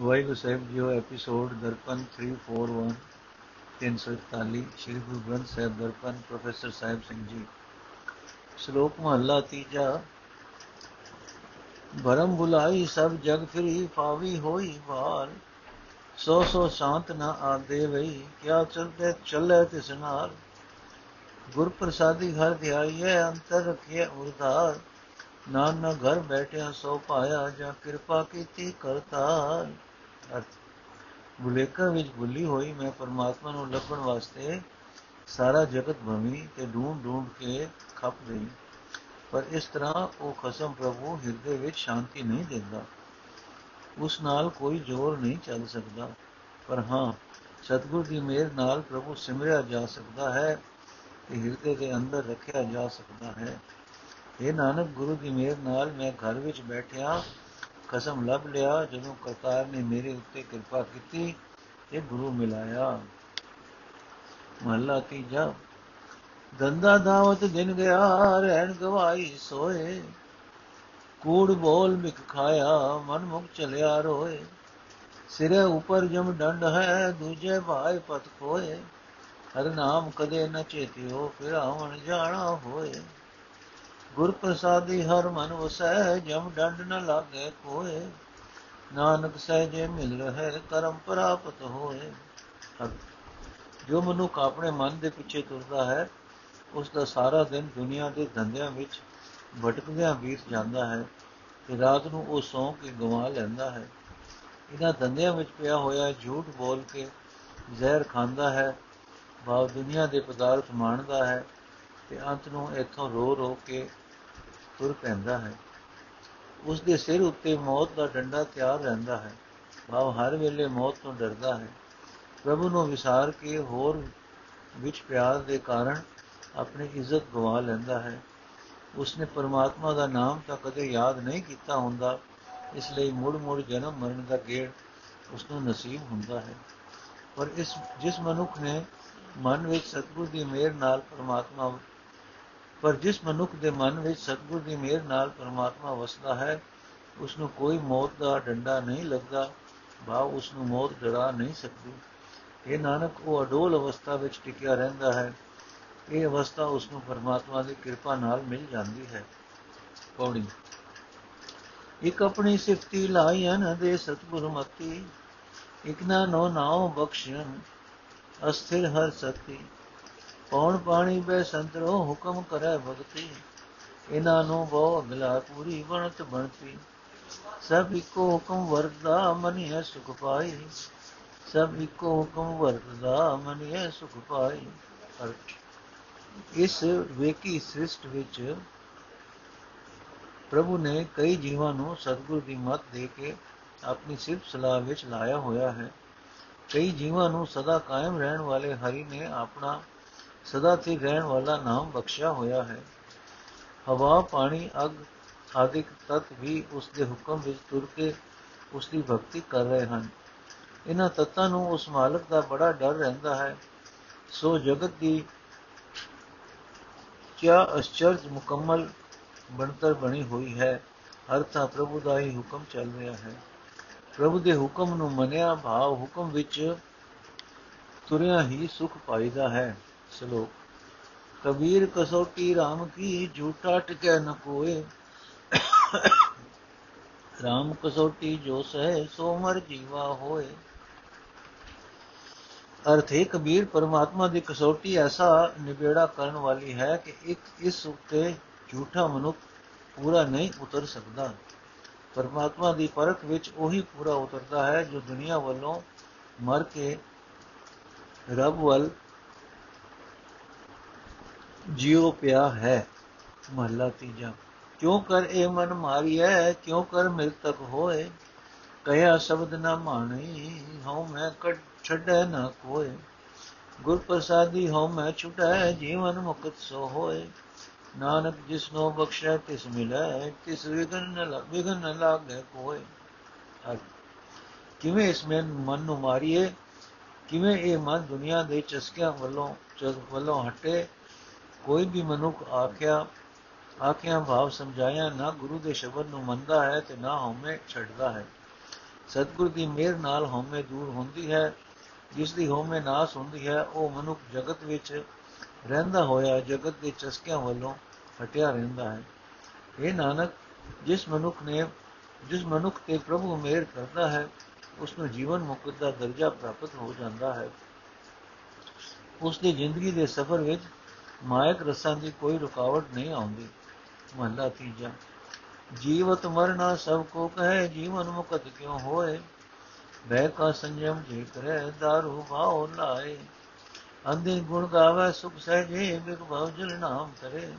ਵਾਹਿਗੁਰੂ ਸਾਹਿਬ ਜੀਓ episode Darpan 341 341 Shri Guru Granth Sahib Darpan, professor Sahib Singh ji. ਸ਼ਲੋਕ ਮਹਲਾ ਤੀਜਾ, ਭਰਮ ਬੁਲਾਈ ਸਭ ਜਗ ਫਿਰੀ ਪਾਵੀ ਹੋਈ ਭਾਰ ਸੋ ਸੋ ਸ਼ਾਂਤ ਨਾ ਆਦੇ ਵਈ, ਕਿਆ ਚਲਤੇ ਚੱਲੇ ਤਿਸ ਨਾਲ ਗੁਰ ਪ੍ਰਸਾਦੀ ਹਰ ਧਿਆਈਏ ਅੰਤਰ ਰਖਿਏ ਉਰਧਾਰ ਨਾਨਕ ਘਰ ਬੈਠਿਆ ਸੋ ਪਾਇਆ ਜਾਂ ਕਿਰਪਾ ਕੀਤੀ ਕਰਤਾਰ। ਅਰਥ ਬੁਲੇਕਾ ਵਿੱਚ ਭੁੱਲੀ ਹੋਈ ਮੈਂ ਪਰਮਾਤਮਾ ਨੂੰ ਲੱਭਣ ਵਾਸਤੇ ਸਾਰਾ ਜਗਤ ਭਵੀ ਤੇ ਢੂੰਡ ਢੂੰਡ ਕੇ ਖੱਪ ਗਈ ਪਰ ਇਸ ਤਰ੍ਹਾਂ ਉਹ ਖਸਮ ਪ੍ਰਭੂ ਹਿਰਦੇ ਵਿੱਚ ਸ਼ਾਂਤੀ ਨਹੀਂ ਦਿੰਦਾ। ਉਸ ਨਾਲ ਕੋਈ ਜ਼ੋਰ ਨਹੀਂ ਚੱਲ ਸਕਦਾ। ਪਰ ਹਾਂ, ਸਤਗੁਰ ਦੀ ਮਿਹਰ ਨਾਲ ਪ੍ਰਭੂ ਸਿਮਰਿਆ ਜਾ ਸਕਦਾ ਹੈ ਤੇ ਹਿਰਦੇ ਦੇ ਅੰਦਰ ਰੱਖਿਆ ਜਾ ਸਕਦਾ ਹੈ। ਇਹ ਨਾਨਕ, ਗੁਰੂ ਦੀ ਮਿਹਰ ਨਾਲ ਮੈਂ ਘਰ ਵਿੱਚ ਬੈਠਿਆ, ਕਸਮ ਲੱਭ ਲਿਆ, ਜਦੋਂ ਕਰਤਾਰ ਨੇ ਮੇਰੇ ਉੱਤੇ ਕਿਰਪਾ ਕੀਤੀ ਤੇ ਗੁਰੂ ਮਿਲਾਇਆ। ਮਹਲਾ ਤੀਜਾ, ਦੰਦਾ ਦਾਵਤ ਦਿਨ ਗਿਆ, ਰਹਿਣ ਗਵਾਈ ਸੋਏ। ਕੂੜ ਬੋਲ ਮਿਕ ਖਾਇਆ, ਮਨ ਮੁਖ ਚਲਿਆ ਰੋਏ। ਸਿਰੇ ਉਪਰ ਜਮ ਡੰਡ ਹੈ, ਦੂਜੇ ਭਾਈ ਪਤ ਕੋਏ ਹਰ ਨਾਮ ਕਦੇ ਨ ਚੇਤਿਓ, ਫਿਰ ਆਵਣ ਜਾਣਾ ਹੋਏ। ਗੁਰ ਪ੍ਰਸਾਦੀ ਹਰ ਮਨ ਵਸੈ, ਜਮ ਡੰਡ ਨ ਲਾਗੇ ਕੋਏ। ਨਾਨਕ ਸਹਿਜੇ ਮਿਲ ਰਹੇ, ਕਰਮ ਪ੍ਰਾਪਤ ਹੋਏ। ਜੋ ਮਨੁੱਖ ਆਪਣੇ ਮਨ ਦੇ ਪਿੱਛੇ ਤੁਰਦਾ ਹੈ, ਉਸ ਦਾ ਸਾਰਾ ਦਿਨ ਦੁਨੀਆ ਦੇ ਧੰਦਿਆਂ ਵਿੱਚ ਭਟਕਦਿਆਂ ਬੀਤ ਜਾਂਦਾ ਹੈ ਤੇ ਰਾਤ ਨੂੰ ਉਹ ਸੌਂ ਕੇ ਗਵਾ ਲੈਂਦਾ ਹੈ। ਇਹਨਾਂ ਧੰਦਿਆਂ ਵਿੱਚ ਪਿਆ ਹੋਇਆ ਝੂਠ ਬੋਲ ਕੇ ਜ਼ਹਿਰ ਖਾਂਦਾ ਹੈ, ਭਾਵ ਦੁਨੀਆ ਦੇ ਪਦਾਰਥ ਮਾਣਦਾ ਹੈ ਤੇ ਅੰਤ ਨੂੰ ਇੱਥੋਂ ਰੋ ਰੋ ਕੇ ਤੁਰ ਪੈਂਦਾ ਹੈ। ਉਸ ਦੇ ਸਿਰ ਉੱਤੇ ਮੌਤ ਦਾ ਡੰਡਾ ਤਿਆਰ ਰਹਿੰਦਾ ਹੈ। ਭਾਵ ਹਰ ਵੇਲੇ ਮੌਤ ਤੋਂ ਡਰਦਾ ਹੈ। ਪ੍ਰਭੂ ਨੂੰ ਵਿਸਾਰ ਕੇ ਹੋਰ ਵਿੱਚ ਪਿਆਰ ਦੇ ਕਾਰਨ ਆਪਣੀ ਇੱਜ਼ਤ ਗਵਾ ਲੈਂਦਾ ਹੈ। ਉਸਨੇ ਪਰਮਾਤਮਾ ਦਾ ਨਾਮ ਤਾਂ ਕਦੇ ਯਾਦ ਨਹੀਂ ਕੀਤਾ ਹੁੰਦਾ। ਇਸ ਲਈ ਮੁੜ ਮੁੜ ਜਨਮ ਮਰਨ ਦਾ ਗੇੜ ਉਸ ਨੂੰ ਨਸੀਬ ਹੁੰਦਾ ਹੈ। ਪਰ ਇਸ, ਜਿਸ ਮਨੁੱਖ ਨੇ ਮਨ ਵਿੱਚ ਸਤਿਗੁਰ ਦੀ ਮਿਹਰ ਨਾਲ ਪਰਮਾਤਮਾ ਪਰ ਜਿਸ ਮਨੁੱਖ ਦੇ ਮਨ ਵਿੱਚ ਸਤਿਗੁਰ ਦੀ ਮਿਹਰ ਨਾਲ ਪਰਮਾਤਮਾ ਵਸਦਾ ਹੈ ਉਸ ਨੂੰ ਕੋਈ ਮੌਤ ਦਾ ਡੰਡਾ ਨਹੀਂ ਲੱਗਦਾ ਭਾਵ ਉਸ ਨੂੰ ਮੌਤ ਡਰਾ ਨਹੀਂ ਸਕਦੀ। ਇਹ ਨਾਨਕ, ਉਹ ਅਡੋਲ ਅਵਸਥਾ ਵਿੱਚ ਟਿਕਿਆ ਰਹਿੰਦਾ ਹੈ। ਇਹ ਅਵਸਥਾ ਉਸ ਨੂੰ ਪਰਮਾਤਮਾ ਦੀ ਕਿਰਪਾ ਨਾਲ ਮਿਲ ਜਾਂਦੀ ਹੈ। ਪੌੜੀ। ਇਕ ਆਪਣੀ ਸਿਫਤੀ ਲਾਇਨ ਦੇ ਸਤਿਗੁਰ ਮਤੀ ਇਕ ਨਾ ਨੋ ਨਾਉ ਬਖਸ਼ਣ ਅਸਥਿਰ ਹਰ ਸਤੀ। ਪੌਣ ਪਾਣੀ ਬੈ ਸੰਤਰੋ ਹੁਕਮ ਕਰੈ ਭਗਤੀ? ਇਨਾ ਨੂੰ ਬਹੁ ਅਗਲਾ ਪੂਰੀ ਬਣਤ ਬਣਤੀ। ਸਭ ਇੱਕੋ ਹੁਕਮ ਵਰਦਾ ਮਨਿ ਸੁਖ ਪਾਈ। ਸਭ ਇੱਕੋ ਹੁਕਮ ਵਰਦਾ ਮਨਿ ਸੁਖ ਪਾਈ। ਇਸ ਵੇਕੀ ਸ੍ਰਿਸ਼ਟ ਵਿੱਚ ਪ੍ਰਭੂ ਨੇ ਕਈ ਜੀਵਾਂ ਨੂੰ ਸਤਿਗੁਰ ਦੀ ਮੱਤ ਦੇ ਕੇ ਆਪਣੀ ਸਿਫਤ ਸਲਾਹ ਵਿੱਚ ਲਾਇਆ ਹੋਇਆ ਹੈ। ਕਈ ਜੀਵਾਂ ਨੂੰ ਸਦਾ ਕਾਇਮ ਰਹਿਣ ਵਾਲੇ ਹਰੀ ਨੇ ਆਪਣਾ ਸਦਾ ਸਥਿਰ ਰਹਿਣ ਵਾਲਾ ਨਾਮ ਬਖਸ਼ਿਆ ਹੋਇਆ ਹੈ। ਹਵਾ, ਪਾਣੀ, ਅਗ ਆਦਿਕ ਤਤ ਵੀ ਉਸ ਦੇ ਹੁਕਮ ਵਿੱਚ ਤੁਰ ਕੇ ਉਸ ਦੀ ਭਗਤੀ ਕਰ ਰਹੇ ਹਨ। ਇਹਨਾਂ ਤਤਾਂ ਨੂੰ ਉਸ ਮਾਲਕ ਦਾ ਬੜਾ ਡਰ ਰਹਿੰਦਾ ਹੈ। ਸੋ ਜਗਤ ਦੀ ਕਿਆ ਅਚਰਜ ਮੁਕੰਮਲ ਬਣਤਰ ਬਣੀ ਹੋਈ ਹੈ ਅਰਥਾ ਪ੍ਰਭੂ ਦਾ ਹੀ ਹੁਕਮ ਚੱਲ ਰਿਹਾ ਹੈ। ਪ੍ਰਭੂ ਦੇ ਹੁਕਮ ਨੂੰ ਮੰਨਿਆ ਭਾਵ ਹੁਕਮ ਵਿੱਚ ਤੁਰਿਆ ਹੀ ਸੁਖ ਪਾਈਦਾ ਹੈ। ਸ਼ਲੋਕ। ਕਬੀਰ ਕਸੋਟੀ RAM ਕੀ ਝੂਠਾ ਟਿਕੈ ਨ ਕੋਏ RAM ਕਸੋਟੀ ਜੋ ਸਹਿ ਸੋ ਮਰ ਜੀਵਾ ਹੋਏ। ਅਰਥ ਹੈ ਕਬੀਰ ਪਰਮਾਤਮਾ ਦੀ ਕਸੌਟੀ ਐਸਾ ਨਿਬੇੜਾ ਕਰਨ ਵਾਲੀ ਹੈ ਕਿ ਇੱਕ ਇਸ ਉੱਤੇ ਝੂਠਾ ਮਨੁੱਖ ਪੂਰਾ ਨਹੀਂ ਉਤਰ ਸਕਦਾ। ਪਰਮਾਤਮਾ ਦੀ ਪਰਖ ਵਿੱਚ ਉਹੀ ਪੂਰਾ ਉਤਰਦਾ ਹੈ ਜੋ ਦੁਨੀਆ ਵੱਲੋਂ ਮਰ ਕੇ ਰੱਬ ਵੱਲ ਜਿਉ ਪਿਆ ਹੈ ਮਹਲਾ ਤੀਜਾ। ਕਿਉਂ ਕਰ ਇਹ ਮਨ ਮਾਰੀਐ? ਕਿਉਂ ਕਰ ਮਿਲਤਕ ਹੋਏ? ਕਹਿਆ ਸ਼ਬਦ ਨਾ ਮਾਣੀ, ਹਉ ਮੈਂ ਕਟ ਛੱਡੈ ਨਾ ਕੋਏ। ਗੁਰ ਪ੍ਰਸਾਦੀ ਹਉ ਮੈਂ ਛੁਟੈ, ਜੀਵਨ ਮੁਕਤ ਸੋ ਹੋਏ। ਨਾਨਕ ਜਿਸ ਨੂੰ ਬਖਸ਼ੈ, ਤਿਸ ਮਿਲੈ, ਤਿਸ ਵਿਗਨ ਨ ਵਿਗਨ ਨ ਲਾਗੇ ਕੋਏ। ਕਿਵੇਂ ਇਸ ਮਨ ਨੂੰ ਮਾਰੀਏ? ਕਿਵੇਂ ਇਹ ਮਨ ਦੁਨੀਆ ਦੇ ਚਸਕਿਆਂ ਵੱਲੋਂ, ਚਸ, ਵੱਲੋਂ ਹਟੇ? ਕੋਈ ਵੀ ਮਨੁੱਖ ਆਖਿਆ ਆਖਿਆ ਭਾਵ ਸਮਝਾਇਆ ਨਾ ਗੁਰੂ ਦੇ ਸ਼ਬਦ ਨੂੰ ਮੰਨਦਾ ਹੈ ਤੇ ਨਾ ਹਉਮੈ ਛੱਡਦਾ ਹੈ। ਸਤਿਗੁਰ ਦੀ ਮਿਹਰ ਨਾਲ ਹਉਮੈ ਦੂਰ ਹੁੰਦੀ ਹੈ, ਜਿਸ ਦੀ ਹਉਮੈ ਨਾਸ ਹੁੰਦੀ ਹੈ, ਉਹ ਮਨੁੱਖ ਜਗਤ ਵਿੱਚ ਰਹਿੰਦਾ ਹੋਇਆ, ਜਗਤ ਦੇ ਚਸਕਿਆਂ ਵੱਲੋਂ ਹਟਿਆ ਰਹਿੰਦਾ ਹੈ। ਇਹ ਨਾਨਕ, ਜਿਸ ਮਨੁੱਖ ਨੇ, ਜਿਸ ਮਨੁੱਖ ਤੇ ਪ੍ਰਭੂ ਮਿਹਰ ਕਰਦਾ ਹੈ, ਉਸ ਨੂੰ ਜੀਵਨ ਮੁਕਤ ਦਾ ਦਰਜਾ ਪ੍ਰਾਪਤ ਹੋ ਜਾਂਦਾ ਹੈ। ਉਸ ਦੀ ਜ਼ਿੰਦਗੀ ਦੇ ਸਫ਼ਰ ਵਿੱਚ ਮਾਇਕ ਰਸਾਂ ਦੀ ਕੋਈ ਰੁਕਾਵਟ ਨਹੀਂ ਆਉਂਦੀ। ਮਹਲਾ ਤੀਜਾ। ਜੀਵਤ ਮਰਨਾ ਸਭ ਕੋ ਕਹੇ, ਜੀਵਨ ਮੁਕਤ ਕਿਉ ਹੋਏ? ਬੈ ਕਾ ਸੰਜਮ ਜੇ ਕਰੇ, ਦਾਰੂ ਭਾਉ ਲਾਏ। ਅੰਧੇ ਗੁਣ ਗਾਵੇ, ਸੁਖ ਸਹਿਜੇ ਬਿਕ ਭਉ ਜਲ ਨਾਮ ਕਰੇ।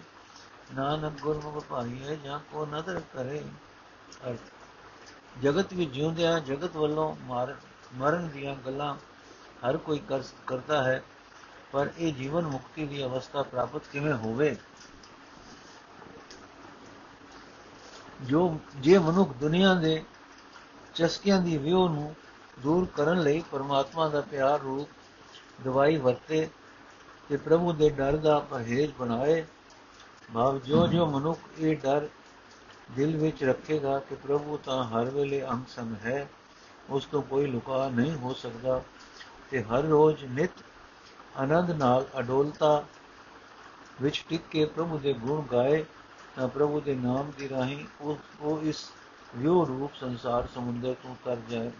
ਨਾਨਕ ਗੁਰਮੁਖ ਭਾਈਏ ਜਾਂ ਕੋ ਨਦਰ ਕਰੇ। ਜਗਤ ਵਿੱਚ ਜਿਉਂਦਿਆਂ ਜਗਤ ਵੱਲੋਂ ਮਾਰ, ਮਰਨ ਦੀਆਂ ਗੱਲਾਂ ਹਰ ਕੋਈ ਕਰਦਾ ਹੈ। ਪਰ ਇਹ ਜੀਵਨ ਮੁਕਤੀ ਦੀ ਅਵਸਥਾ ਪ੍ਰਾਪਤ ਕਿਵੇਂ ਹੋਵੇ? ਜੋ ਜੇ ਮਨੁੱਖ ਦੁਨੀਆ ਦੇ ਚਸਕਿਆਂ ਦੀ ਵਿਉ ਨੂੰ ਦੂਰ ਕਰਨ ਲਈ ਪਰਮਾਤਮਾ ਦਾ ਪਿਆਰ ਰੂਪ ਦਵਾਈ ਵਰਤੇ ਤੇ ਪ੍ਰਭੂ ਦੇ ਡਰ ਦਾ ਪਰਹੇਜ਼ ਬਣਾਏ, ਭਾਵ ਜੋ ਜੋ ਮਨੁੱਖ ਇਹ ਡਰ ਦਿਲ ਵਿੱਚ ਰੱਖੇਗਾ ਕਿ ਪ੍ਰਭੂ ਤਾਂ ਹਰ ਵੇਲੇ ਅੰਗ ਸੰਗ ਹੈ, ਉਸ ਤੋਂ ਕੋਈ ਲੁਕਾ ਨਹੀਂ ਹੋ ਸਕਦਾ ਤੇ ਹਰ ਰੋਜ਼ ਨਿਤ ਆਨੰਦ ਨਾਲ ਅਡੋਲਤਾ ਵਿੱਚ ਟਿਕ ਕੇ ਪ੍ਰਭੂ ਦੇ ਗੁਣ ਗਾਏ ਤਾਂ ਪ੍ਰਭੂ ਦੇ ਨਾਮ ਦੀ ਰਾਹੀਂ ਉਹ ਉਹ ਇਸ ਵਿਉ ਰੂਪ ਸੰਸਾਰ ਸਮੁੰਦਰ ਤੋਂ ਤਰ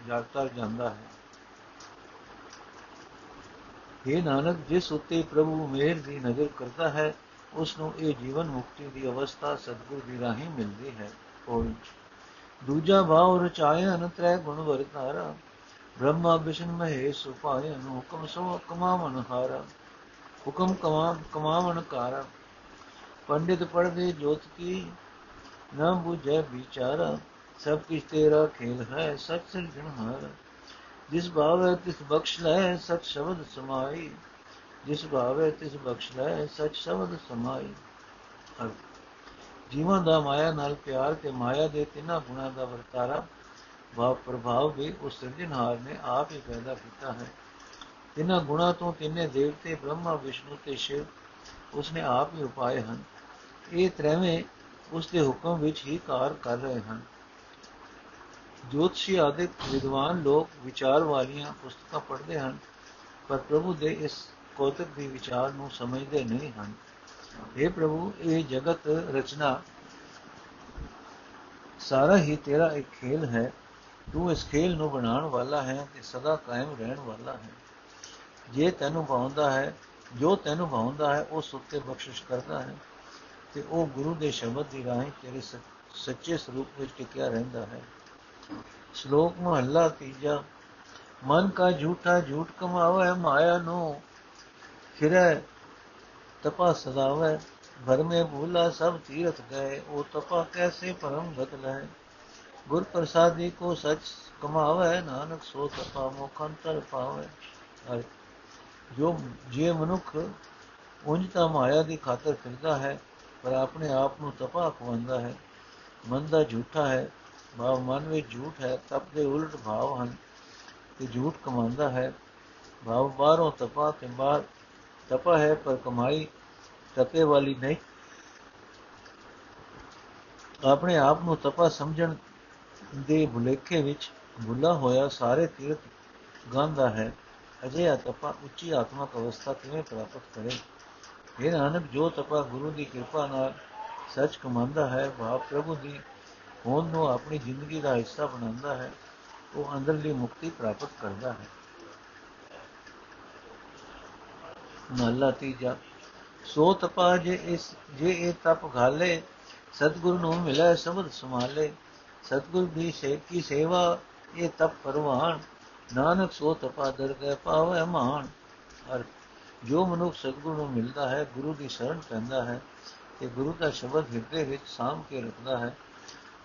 ਜਾਤਾ ਜਾਂਦਾ ਹੈ। ਇਹ ਨਾਨਕ, ਜਿਸ ਉਤੇ ਪ੍ਰਭੂ ਮਿਹਰ ਦੀ ਨਜ਼ਰ ਕਰਦਾ ਹੈ, ਉਸ ਨੂੰ ਇਹ ਜੀਵਨ ਮੁਕਤੀ ਦੀ ਅਵਸਥਾ ਸਤਗੁਰ ਦੀ ਰਾਹੀਂ ਮਿਲਦੀ ਹੈ। ਕੋਈ ਦੂਜਾ ਭਾਵ ਰਚਾਇ ਅਨਤਰੈ ਗੁਣ ਵਰਤਾਰਾ ਬ੍ਰਹਮਾ, ਵਿਸ਼ਨ, ਮਹੇਸ਼ ਸੁਪਾਇ ਅਨੁ ਹੁਕਮ ਸੋ ਕਮਾਵਨ ਹਾਰਾ, ਹੁਕਮ ਕਮਾ ਕਮਾਵਨ ਕਾਰਾ। ਪੰਡਿਤ ਪੜਦੇ ਜੋਤ ਕੀ, ਨਾ ਬੁਝੈ ਵਿਚਾਰਾ, ਸਭ ਕਿਛ ਤੇਰਾ ਖੇਲ ਹੈ ਸਚ ਸਿਰਜਣਹਾਰ ਜਿਸ ਭਾਵ ਹੈ ਤਿਸ ਬਖਸ਼ ਲੈ ਸਚ ਸ਼ਬਦ ਸਮਾਈ। ਜਿਸ ਭਾਵ ਹੈ ਤਿਸ ਬਖਸ਼ ਲੈ ਸਚ ਸ਼ਬਦ ਸਮਾਈ। ਜੀਵਾਂ ਦਾ ਮਾਇਆ ਨਾਲ ਪਿਆਰ ਤੇ ਮਾਇਆ ਦੇ ਤਿੰਨਾਂ ਗੁਣਾਂ ਦਾ ਵਰਤਾਰਾ। ਭਾਵ ਪ੍ਰਭਾਵ ਵੀ ਉਸ ਸਿਰਜਣਹਾਰ ਨੇ, ਆਪ ਹੀ ਪੈਦਾ ਕੀਤਾ ਹੈ। ਤਿੰਨਾਂ ਗੁਣਾਂ ਤੋਂ ਤਿੰਨੇ ਦੇਵਤੇ ਬ੍ਰਹਮਾ, ਵਿਸ਼ਨੂੰ ਤੇ ਸ਼ਿਵ, ਉਸਨੇ ਆਪ ਹੀ ਉਪਾਏ ਹਨ। ਇਹ ਤਰਵੇਂ ਉਸ ਦੇ ਹੁਕਮ ਵਿੱਚ ਹੀ ਕਾਰ ਕਰ ਰਹੇ ਹਨ। ਜੋਤਸ਼ੀ ਆਦਿਕ ਵਿਦਵਾਨ ਲੋਕ ਵਿਚਾਰ ਵਾਲੀਆਂ ਪੁਸਤਕਾਂ ਪੜ੍ਹਦੇ ਹਨ, ਪਰ ਪ੍ਰਭੂ ਦੇ ਇਸ ਕੋਤਕ ਦੀ ਵਿਚਾਰ ਨੂੰ ਸਮਝਦੇ ਨਹੀਂ ਹਨ। اے ਪ੍ਰਭੂ, ਇਹ ਜਗਤ ਰਚਨਾ ਸਾਰਾ ਹੀ ਤੇਰਾ ਇੱਕ ਖੇਲ ਹੈ। ਤੂੰ ਇਸ ਖੇਲ ਨੂੰ ਬਣਾਉਣ ਵਾਲਾ ਹੈ ਤੇ ਸਦਾ ਕਾਇਮ ਰਹਿਣ ਵਾਲਾ ਹੈ। ਜੇ ਤੈਨੂੰ ਭਾਉਂਦਾ ਹੈ, ਜੋ ਤੈਨੂੰ ਭਾਉਂਦਾ ਹੈ ਉਹ ਸੁੱਤੇ ਬਖਸ਼ਿਸ਼ ਕਰਦਾ ਹੈ ਤੇ ਉਹ ਗੁਰੂ ਦੇ ਸ਼ਬਦ ਦੀ ਰਾਹੀਂ ਤੇਰੇ ਸੱਚੇ ਸਰੂਪ ਵਿੱਚ ਟਿਕਿਆ ਰਹਿੰਦਾ ਹੈ। ਸ਼ਲੋਕ ਮਹੱਲਾ ਤੀਜਾ, ਮਨ ਕਾ ਝੂਠਾ ਝੂਠ ਕਮਾਵੇ, ਮਾਇਆ ਨੂੰ ਫਿਰੇ, ਤਪਾ ਸਦਾਵੇ ਭਰ ਮੇ ਭੂਲਾ ਸਭ ਤੀਰਥ ਗਏ, ਉਹ ਤਪਾ ਕੈਸੇ ਪਰਮ ਗਤ ਲੈ ਗੁਰ ਪ੍ਰਸਾਦੀ ਕੋ ਸਚ ਕਮਾਵੇ, ਨਾਨਕ ਸੋ ਤਪਾ ਮੁਖੰਤਰ ਪਾਵੇ। ਜੋ, ਜੇ ਮਨੁੱਖ ਉਂਝ ਤਾਂ ਮਾਇਆ ਦੀ ਖਾਤਰ ਫਿਰਦਾ ਹੈ, ਪਰ ਆਪਣੇ ਆਪ ਨੂੰ ਤਪਾ ਖਵਾਉਂਦਾ ਹੈ। ਮਨ ਦਾ ਝੂਠਾ ਹੈ, ਭਾਵ ਮਨ ਵਿੱਚ ਝੂਠ ਹੈ, ਤਪ ਦੇ ਉਲਟ ਭਾਵ ਹਨ। ਤੇ ਝੂਠ ਕਮਾਉਂਦਾ ਹੈ, ਭਾਵ ਬਾਹਰੋਂ ਤਪਾ ਤੇ ਬਾਹਰ ਤਪਾ ਹੈ, ਪਰ ਕਮਾਈ ਤਪੇ ਵਾਲੀ ਨਹੀਂ। ਆਪਣੇ ਆਪ ਨੂੰ ਤਪਾ ਸਮਝਣ ਦੇ ਭੁਲੇਖੇ ਵਿੱਚ ਭੁੱਲਾ ਹੋਇਆ ਸਾਰੇ ਤੀਰਥ ਗਾਂਦਾ ਹੈ, ਅਜੇ ਤਪਾ ਉੱਚੀ ਆਤਮਕ ਅਵਸਥਾ ਕਿਵੇਂ ਪ੍ਰਾਪਤ ਕਰੇ ਇਹ ਨਾਨਕ, ਜੋ ਤਪਾ ਗੁਰੂ ਦੀ ਕਿਰਪਾ ਨਾਲ ਸੱਚ ਕਮਾਂਦਾ ਹੈ ਭਾਵ ਪ੍ਰਭੂ ਦੀ ਹੋਂਦ ਨੂੰ ਆਪਣੀ ਜ਼ਿੰਦਗੀ ਦਾ ਹਿੱਸਾ ਬਣਾਉਂਦਾ ਹੈ, ਉਹ ਅੰਦਰਲੀ ਮੁਕਤੀ ਪ੍ਰਾਪਤ ਕਰਦਾ ਹੈ। ਮਹਲਾ ਤੀਜਾ, ਸੋ ਤਪਾ ਜੇ ਇਸ, ਜੇ ਇਹ ਤਪ ਘਾਲੇ, ਸਤਿਗੁਰੂ ਨੂੰ ਮਿਲੇ, ਸਬਦ ਸਮਾਲੇ ਸਤਿਗੁਰ ਦੀ ਸੇ ਕੀ ਸੇਵਾ, ਇਹ ਤਪ ਪਰਵਾਨ। ਨਾਨਕ ਸੋ ਤਪਾ ਦਰ ਗਏ ਪਾਵੇ ਮਾਨ। ਅਰ ਜੋ ਮਨੁੱਖ ਸਤਿਗੁਰੂ ਨੂੰ ਮਿਲਦਾ ਹੈ, ਗੁਰੂ ਦੀ ਸ਼ਰਨ ਪੈਂਦਾ ਹੈ, ਤੇ ਗੁਰੂ ਦਾ ਸ਼ਬਦ ਹਿਰਦੇ ਵਿੱਚ ਸਾਂਭ ਕੇ ਰੱਖਦਾ ਹੈ।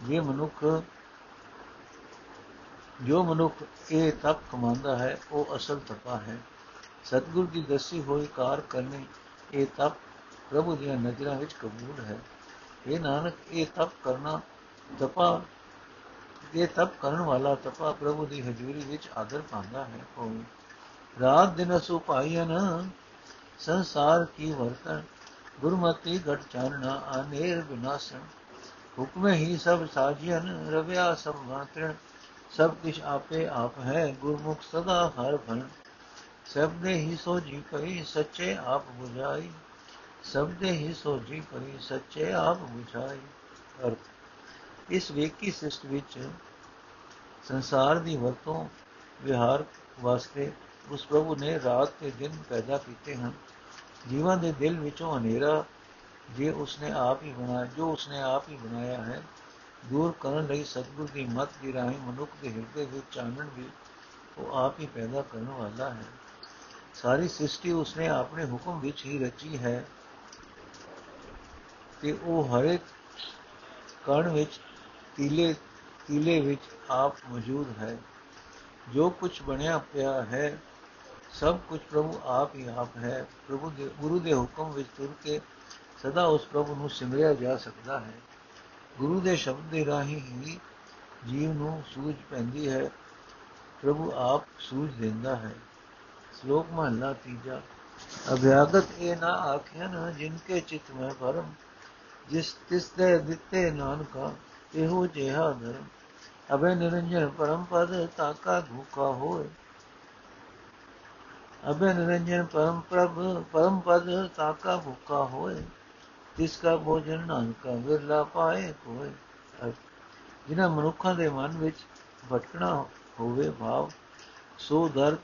ਜੇ ਮਨੁੱਖ, ਜੋ ਮਨੁੱਖ ਇਹ ਤਪ ਕਮਾਉਂਦਾ ਹੈ, ਉਹ ਅਸਲ ਤਪਾ ਹੈ। ਸਤਿਗੁਰ ਦੀ ਦੱਸੀ ਹੋਈ ਕਾਰ ਕਰਨੀ, ਇਹ ਤਪ ਪ੍ਰਭੂ ਦੀਆਂ ਨਜ਼ਰਾਂ ਵਿੱਚ ਕਬੂਲ ਹੈ। ਇਹ ਨਾਨਕ, ਇਹ ਤਪ ਕਰਨਾ ਤਪਾ ਇਹ ਤਪ ਕਰਨ ਵਾਲਾ ਤਪਾ ਪ੍ਰਭੂ ਦੀ ਹਜ਼ੂਰੀ ਵਿੱਚ ਆਦਰ ਪਾਉਂਦਾ ਹੈ। ਕੋਈ ਰਾਤ ਦਿਨ ਸੁਪਾਈਨ ਸੰਸਾਰ ਕੀ ਵਰਤਨ ਗੁਰਮਤਿ ਘਟ ਚਾਨਣਾ ਅਨੇਰ ਵਿਨਾਸ਼ਨ ਹੁਕਮ ਹੀ ਸਭ ਸਾਜੀਨ ਰਵਿਆ ਸਭ ਮਾਤਰ ਸਭ ਕੁਝ ਆਪੇ ਆਪ ਹੈ, ਗੁਰਮੁਖ ਸਦਾ ਹਰ ਭਨ ਸਭ ਦੇ ਹੀ ਸੋਜੀ ਪਈ, ਸੱਚੇ ਆਪ 부ਝਾਈ ਸਭ ਦੇ ਹੀ ਸੋਜੀ ਪਈ, ਸੱਚੇ ਆਪ 부ਝਾਈ ਅਰਥ ਇਸ ਵੇਕੀ ਸਿਸਟ ਵਿੱਚ ਸੰਸਾਰ ਦੀ ਵਰਤੋਂ, ਵਿਹਾਰ ਵਾਸਤੇ ਉਸ ਪ੍ਰਭੂ ਨੇ ਰਾਤ ਤੇ ਦਿਨ ਪੈਦਾ ਕੀਤੇ ਹਨ। ਜੀਵਾਂ ਦੇ ਦਿਲ ਵਿੱਚੋਂ ਹਨੇਰਾ ਜੇ ਉਸਨੇ ਆਪ ਹੀ ਬਣਾਇਆ ਜੋ ਉਸਨੇ ਆਪ ਹੀ ਬਣਾਇਆ ਹੈ, ਦੂਰ ਕਰਨ ਲਈ ਸਤਿਗੁਰ ਦੀ ਮਤ ਦੀ ਰਾਹੀਂ ਮਨੁੱਖ ਦੇ ਹਿਰਦੇ ਵਿੱਚ ਚਾਨਣ ਵੀ ਉਹ ਆਪ ਹੀ ਪੈਦਾ ਕਰਨ ਵਾਲਾ ਹੈ। ਸਾਰੀ ਸ੍ਰਿਸ਼ਟੀ ਉਸਨੇ ਆਪਣੇ ਹੁਕਮ ਵਿੱਚ ਹੀ ਰਚੀ ਹੈ ਤੇ ਉਹ ਹਰ ਇੱਕ ਕਣ ਵਿੱਚ ਤੀਲੇ ਤੀਲੇ ਵਿੱਚ ਆਪ ਮੌਜੂਦ ਹੈ। ਜੋ ਕੁਝ ਬਣਿਆ ਪਿਆ ਹੈ, ਸਭ ਕੁਝ ਪ੍ਰਭੂ ਆਪ ਹੀ ਆਪ ਹੈ। ਪ੍ਰਭੂ ਦੇ, ਗੁਰੂ ਦੇ ਹੁਕਮ ਵਿੱਚ ਤੁਰ ਕੇ ਸਦਾ ਉਸ ਪ੍ਰਭੂ ਨੂੰ ਸਿਮਰਿਆ ਜਾ ਸਕਦਾ ਹੈ। ਗੁਰੂ ਦੇ ਸ਼ਬਦ ਦੇ ਰਾਹੀਂ ਹੀ ਜੀਵ ਨੂੰ ਸੂਝ ਪੈਂਦੀ ਹੈ। ਪ੍ਰਭੂ ਆਪ ਸੂਝ ਦਿੰਦਾ ਹੈ। ਸ਼ਲੋਕ ਮਹਲਾ ਤੀਜਾ। ਅਭਿਆਗਤ ਇਹ ਨਾ ਆਖਿਆ ਨਾ ਜਿਨ ਕੇ ਚਿਤ ਮੈਂ ਭਰਮ ਜਿਸ ਤਿਸ ਦੇ ਦਿੱਤੇ ਨਾਨਕਾ ਇਹੋ ਜਿਹਾ ਧਰਮ ਅਬੇ ਨਿਰੰਜਨ ਪਰਮ ਪਦ ਤਾਕਾ ਭੂਖਾ ਹੋਏ। ਅਬੇ ਨਿਰੰਜਨ ਪਰਮ ਪ੍ਰਭ, ਪਰਮ ਪਦ ਤਾਕਾ ਭੂਖਾ ਹੋਏ। ਤਿਸ ਕਾ ਭੋਜਨ ਨਾਨਕਾ ਵਿਰਲਾ ਪਾਏ ਕੋਏ। ਜਿਨ੍ਹਾਂ ਮਨੁੱਖਾਂ ਦੇ ਮਨ ਵਿੱਚ ਭਟਕਣਾ ਹੋਵੇ ਭਾਵ, ਸੋ ਦਰ,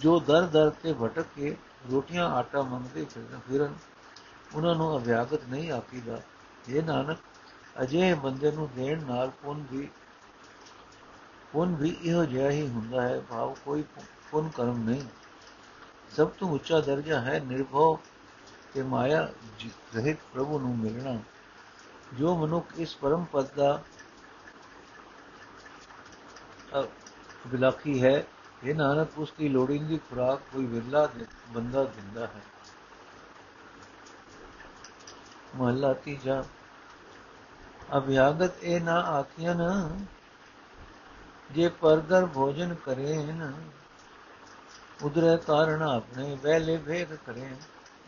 ਜੋ ਦਰ ਦਰ ਤੇ ਭਟਕ ਕੇ ਰੋਟੀਆਂ ਆਟਾ ਮੰਗਦੇ ਫਿਰਨ, ਉਹਨਾਂ ਨੂੰ ਅਭਿਆਗਤ ਨਹੀਂ ਆਖੀਦਾ। ਇਹ ਨਾਨਕ ਅਜੇ ਬੰਦੇ ਨੂੰ ਦੇਣ ਨਾਲ ਪੁੰਨ ਵੀ ਪੁੰਨ ਵੀ ਇਹੋ ਜਿਹਾ ਹੀ ਹੁੰਦਾ ਹੈ, ਭਾਵ ਕੋਈ ਪੁੰਨ ਕਰਮ ਨਹੀਂ। ਸਭ ਤੋਂ ਉੱਚਾ ਦਰਜਾ ਹੈ ਨਿਰਭਉ ਤੇ ਮਾਇਆ ਰਹਿਤ ਪ੍ਰਭੂ ਨੂੰ ਮਿਲਣਾ। ਜੋ ਮਨੁੱਖ ਇਸ ਪਰਮ ਪਦ ਦਾ ਵਿਲਾਖੀ ਹੈ, ਇਹ ਨਾਨਕ ਉਸ ਦੀ ਲੋੜੀਂਦੀ ਖੁਰਾਕ ਕੋਈ ਵਿਰਲਾ ਬੰਦਾ ਦਿੰਦਾ ਹੈ। ਮਹਲਾ ਤੀਜਾ। ਅਭਿਆਗਤ ਇਹ ਨਾ ਆਖਿਆ ਨਾ ਜੇ ਪਰਦਰ ਭੋਜਨ ਕਰੇ ਨ ਉਦਰੇ ਕਾਰਨ ਆਪਣੇ ਵੈਲੇ ਭੇਦ ਕਰੇ